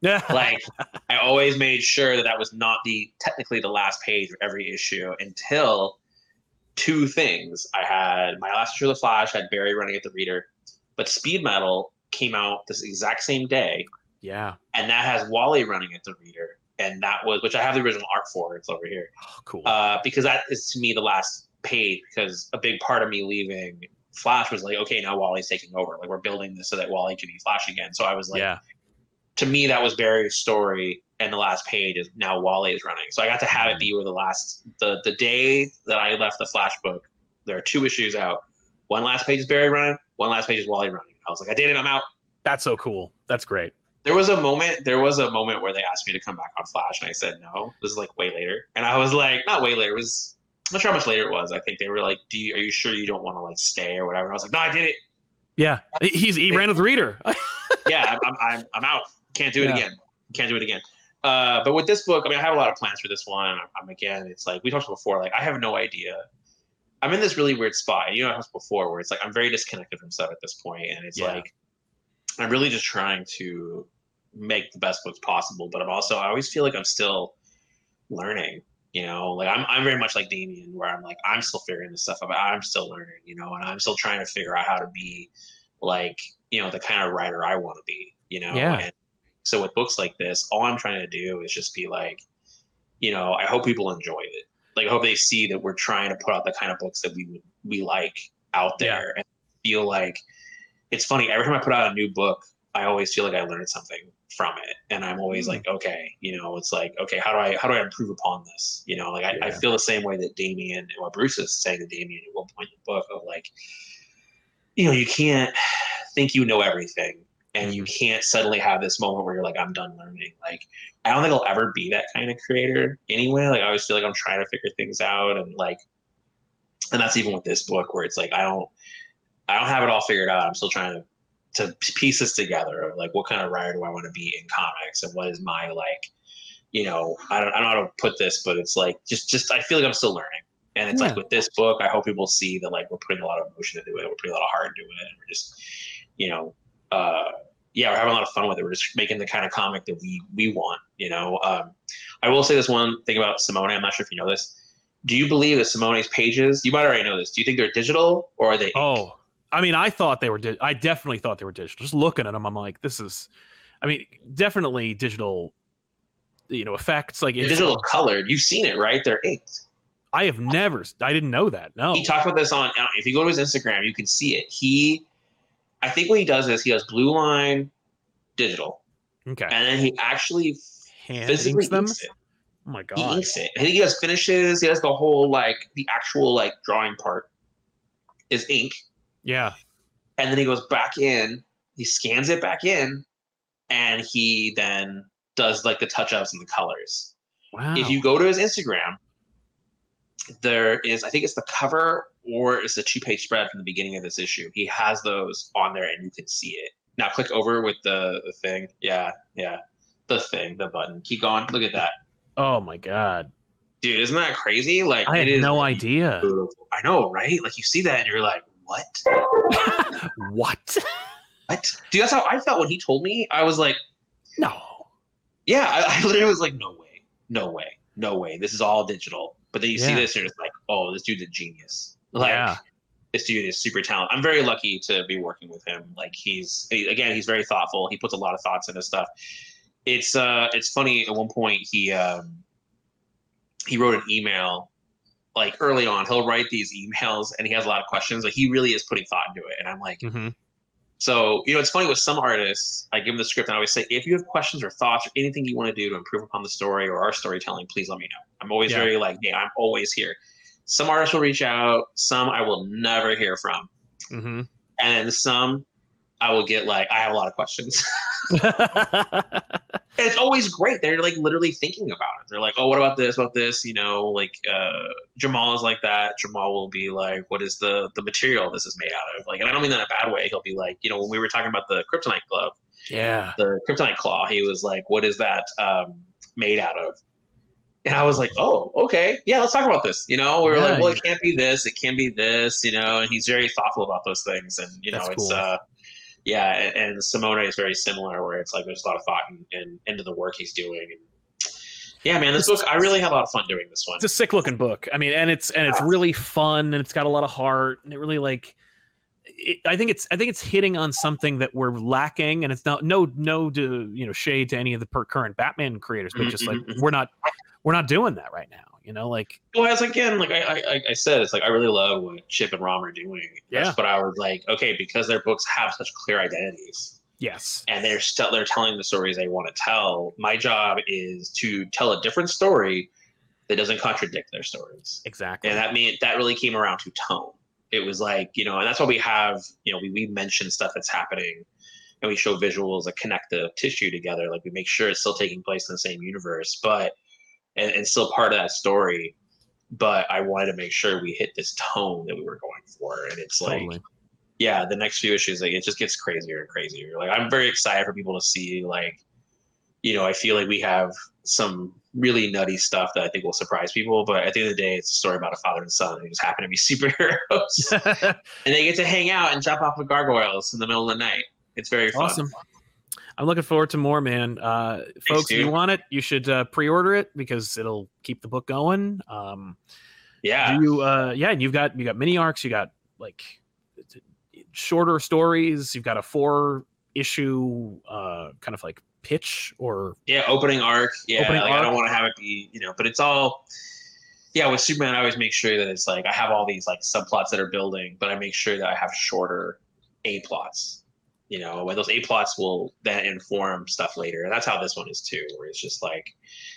S1: Yeah. [laughs]
S2: Like I always made sure that that was not the technically the last page of every issue until two things. I had my last issue of the Flash had Barry running at the reader, but Speed Metal came out this exact same day,
S1: yeah.
S2: and that has Wally running at the reader, and that was which I have the original art for. It's over here
S1: Oh, cool.
S2: uh, because that is to me the last page because a big part of me leaving Flash was like, okay, now Wally's taking over. Like we're building this so that Wally can be Flash again. So I was like,
S1: yeah.
S2: To me, that was Barry's story, and the last page is now Wally is running. So I got to have
S1: Mm-hmm.
S2: it be where the last the the day that I left the Flash book, there are two issues out. One last page is Barry running. One last page is Wally running. I was like, I did it. I'm out.
S1: That's so cool. That's great.
S2: There was a moment. There was a moment where they asked me to come back on Flash, and I said no. This is like way later, and I was like, not way later. It was I'm not sure how much later it was. I think they were like, "Do you are you sure you don't want to like stay or whatever?" I was like, "No, I did it.
S1: Yeah. He's he ran with the reader. [laughs]
S2: Yeah, I'm, I'm, I'm out. Can't do it
S1: Yeah.
S2: again. Can't do it again." Uh, but with this book, I mean, I have a lot of plans for this one. I'm, I'm again, it's like we talked before. Like, I have no idea. I'm in this really weird spot. You know, I talked before where it's like I'm very disconnected from stuff at this point, and it's
S1: Yeah.
S2: like I'm really just trying to make the best books possible. But I'm also I always feel like I'm still learning. You know, like I'm I'm very much like Damian, where I'm like I'm still figuring this stuff out. I'm still learning. You know, and I'm still trying to figure out how to be like you know the kind of writer I want to be. You know,
S1: Yeah.
S2: and so with books like this, all I'm trying to do is just be like, you know, I hope people enjoy it. Like I hope they see that we're trying to put out the kind of books that we would we like out
S1: Yeah.
S2: there and feel like it's funny. Every time I put out a new book, I always feel like I learned something from it. And I'm always
S1: Hmm.
S2: like, okay, you know, it's like, okay, how do I how do I improve upon this? You know, like I, I feel the same way that Damian and what Bruce is saying to Damian at one point in the book of like, you know, you can't think you know everything and you mm-hmm. can't suddenly have this moment where you're like, I'm done learning. Like, I don't think I'll ever be that kind of creator anyway. Like, I always feel like I'm trying to figure things out, and like, and that's even with this book where it's like I don't, I don't have it all figured out. I'm still trying to to piece this together of like what kind of writer do I want to be in comics, and what is my like, you know, I don't, I don't know how to put this, but it's like just just I feel like I'm still learning. And it's
S1: Yeah.
S2: like with this book, I hope people see that like we're putting a lot of emotion into it, we're putting a lot of heart into it, and we're just, you know, uh, yeah, we're having a lot of fun with it. We're just making the kind of comic that we we want. You know, um, I will say this one thing about Simone. I'm not sure if you know this. Do you believe that Simone's pages? You might already know this. Do you think they're digital or are they?
S1: Oh, I mean, I thought they were. Di- I definitely thought they were digital. Just looking at them, I'm like, this is. I mean, definitely digital. You know, effects like it's-
S2: digital colored. You've seen it, right? They're inked.
S1: I have never. I didn't know that. No.
S2: He talked about this on. If you go to his Instagram, you can see it. He, I think what he does is he does blue line, digital,
S1: Okay.
S2: and then he actually
S1: Hand
S2: physically
S1: inks them.
S2: inks it.
S1: Oh my god.
S2: He inks it. I think he does finishes. He has the whole like the actual like drawing part is ink,
S1: Yeah.
S2: and then he goes back in. He scans it back in, and he then does like the touch ups and the colors.
S1: Wow.
S2: If you go to his Instagram, there is I think it's the cover or it's the two page spread from the beginning of this issue. He has those on there, and you can see it. Now click over with the the thing. Yeah, yeah, the thing, the button. Keep going. Look at that.
S1: oh my god.
S2: dude isn't that crazy like
S1: I had no idea.
S2: beautiful. i know right like you see that and you're like what [laughs]
S1: what?
S2: what dude that's how i felt when he told me i was like
S1: No.
S2: yeah i, I literally was like no way no way no way this is all digital but then you see this and you're just like oh this dude's a genius. Like
S1: yeah.
S2: this dude is super talented. I'm very lucky to be working with him. Like he's he- again he's very thoughtful. He puts a lot of thoughts into stuff. It's uh it's funny at one point he um he wrote an email like early on. He'll write these emails and he has a lot of questions like he really is putting thought into it. And i'm like
S1: hmm
S2: so you know it's funny with some artists i give them the script and i always say if you have questions or thoughts or anything you want to do to improve upon the story or our storytelling please let me know. I'm always
S1: Yeah.
S2: very like yeah i'm always here. Some artists will reach out some i will never hear from.
S1: Hmm
S2: and then some I will get like I have a lot of questions. [laughs] [laughs] It's always great. They're like literally thinking about it. They're like, oh, what about this? About this? You know, like uh, Jamal is like that. Jamal will be like, what is the the material this is made out of? Like, and I don't mean that in a bad way. He'll be like, you know, when we were talking about the kryptonite glove,
S1: yeah.
S2: the kryptonite claw, he was like, what is that um, made out of? And I was like, oh, okay, yeah, let's talk about this. You know, we were
S1: Yeah,
S2: like, well,
S1: you-
S2: it can't be this, it can be this. You know, and he's very thoughtful about those things. And you know,
S1: That's
S2: it's
S1: cool.
S2: uh, yeah, and, and Simone is very similar, where it's like there's a lot of thought in, in, into the work he's doing. And yeah, man, this book, I really had a lot of fun doing this one.
S1: It's a sick looking book. I mean, and it's and it's really fun and it's got a lot of heart and it really like it, I think it's I think it's hitting on something that we're lacking and it's not no no to you know shade to any of the per current Batman creators but
S2: Mhm,
S1: just like
S2: mhm, mhm.
S1: we're not we're not doing that right now you know like
S2: Well, as again, like I, I, I said, it's like I really love what Chip and Ram are doing.
S1: Yeah.
S2: That's what I was like, okay, because their books have such clear identities.
S1: yes
S2: and they're still they're telling the stories they want to tell. My job is to tell a different story that doesn't contradict their stories,
S1: exactly
S2: and that mean that really came around to tone. It was like you know, and that's why we have you know we we mention stuff that's happening, and we show visuals that connect the tissue together. Like we make sure it's still taking place in the same universe, but and, and still part of that story. But I wanted to make sure we hit this tone that we were going for, and it's like
S1: totally.
S2: yeah, the next few issues, like it just gets crazier and crazier. Like I'm very excited for people to see. Like, you know, I feel like we have some really nutty stuff that I think will surprise people. But at the end of the day, it's a story about a father and son who just happen to be [laughs] superheroes, [laughs] and they get to hang out and jump off of gargoyles in the middle of the night. It's very fun.
S1: awesome I'm looking forward to more man uh folks if you want it you should uh, pre-order it because it'll keep the book going um
S2: Yeah,
S1: Do you uh yeah and you've got you got mini arcs you got like shorter stories you've got a four issue uh kind of like pitch or
S2: yeah. Opening arc. Yeah,
S1: Opening
S2: like I don't want to have it be, you know, but it's all. Yeah, with Superman, I always make sure that it's like I have all these like subplots that are building, but I make sure that I have shorter A plots. You know, where those A plots will then inform stuff later, and that's how this one is too. Where it's just like,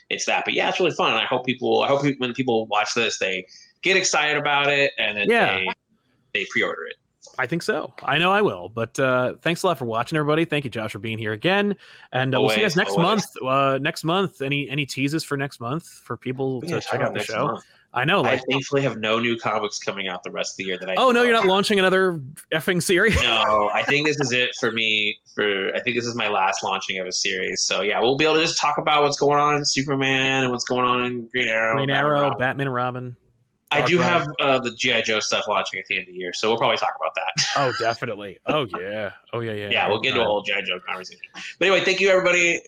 S2: it's that. But yeah, it's really fun. I hope people. I hope when people watch this, they get excited about it, and then
S1: Yeah.
S2: they they pre-order it.
S1: I think so i know i will but uh thanks a lot for watching everybody thank you josh for being here again and uh, we'll see you guys next
S2: always.
S1: month uh next month any any teases for next month for people to check out the show
S2: month.
S1: i know
S2: I
S1: like
S2: thankfully have no new comics coming out the rest of the year that I.
S1: oh no you're not launching another effing series
S2: No, I think this is it for me. For I think this is my last launching of a series. So yeah, we'll be able to just talk about what's going on in Superman and what's going on in Green Arrow.
S1: green
S2: Batman,
S1: arrow
S2: Robin.
S1: batman and robin
S2: I do have uh, the GI Joe stuff launching at the end of the year, so we'll probably talk about that. [laughs]
S1: oh definitely oh yeah oh yeah yeah
S2: yeah, we'll get into a whole GI Joe conversation. But anyway, thank you everybody.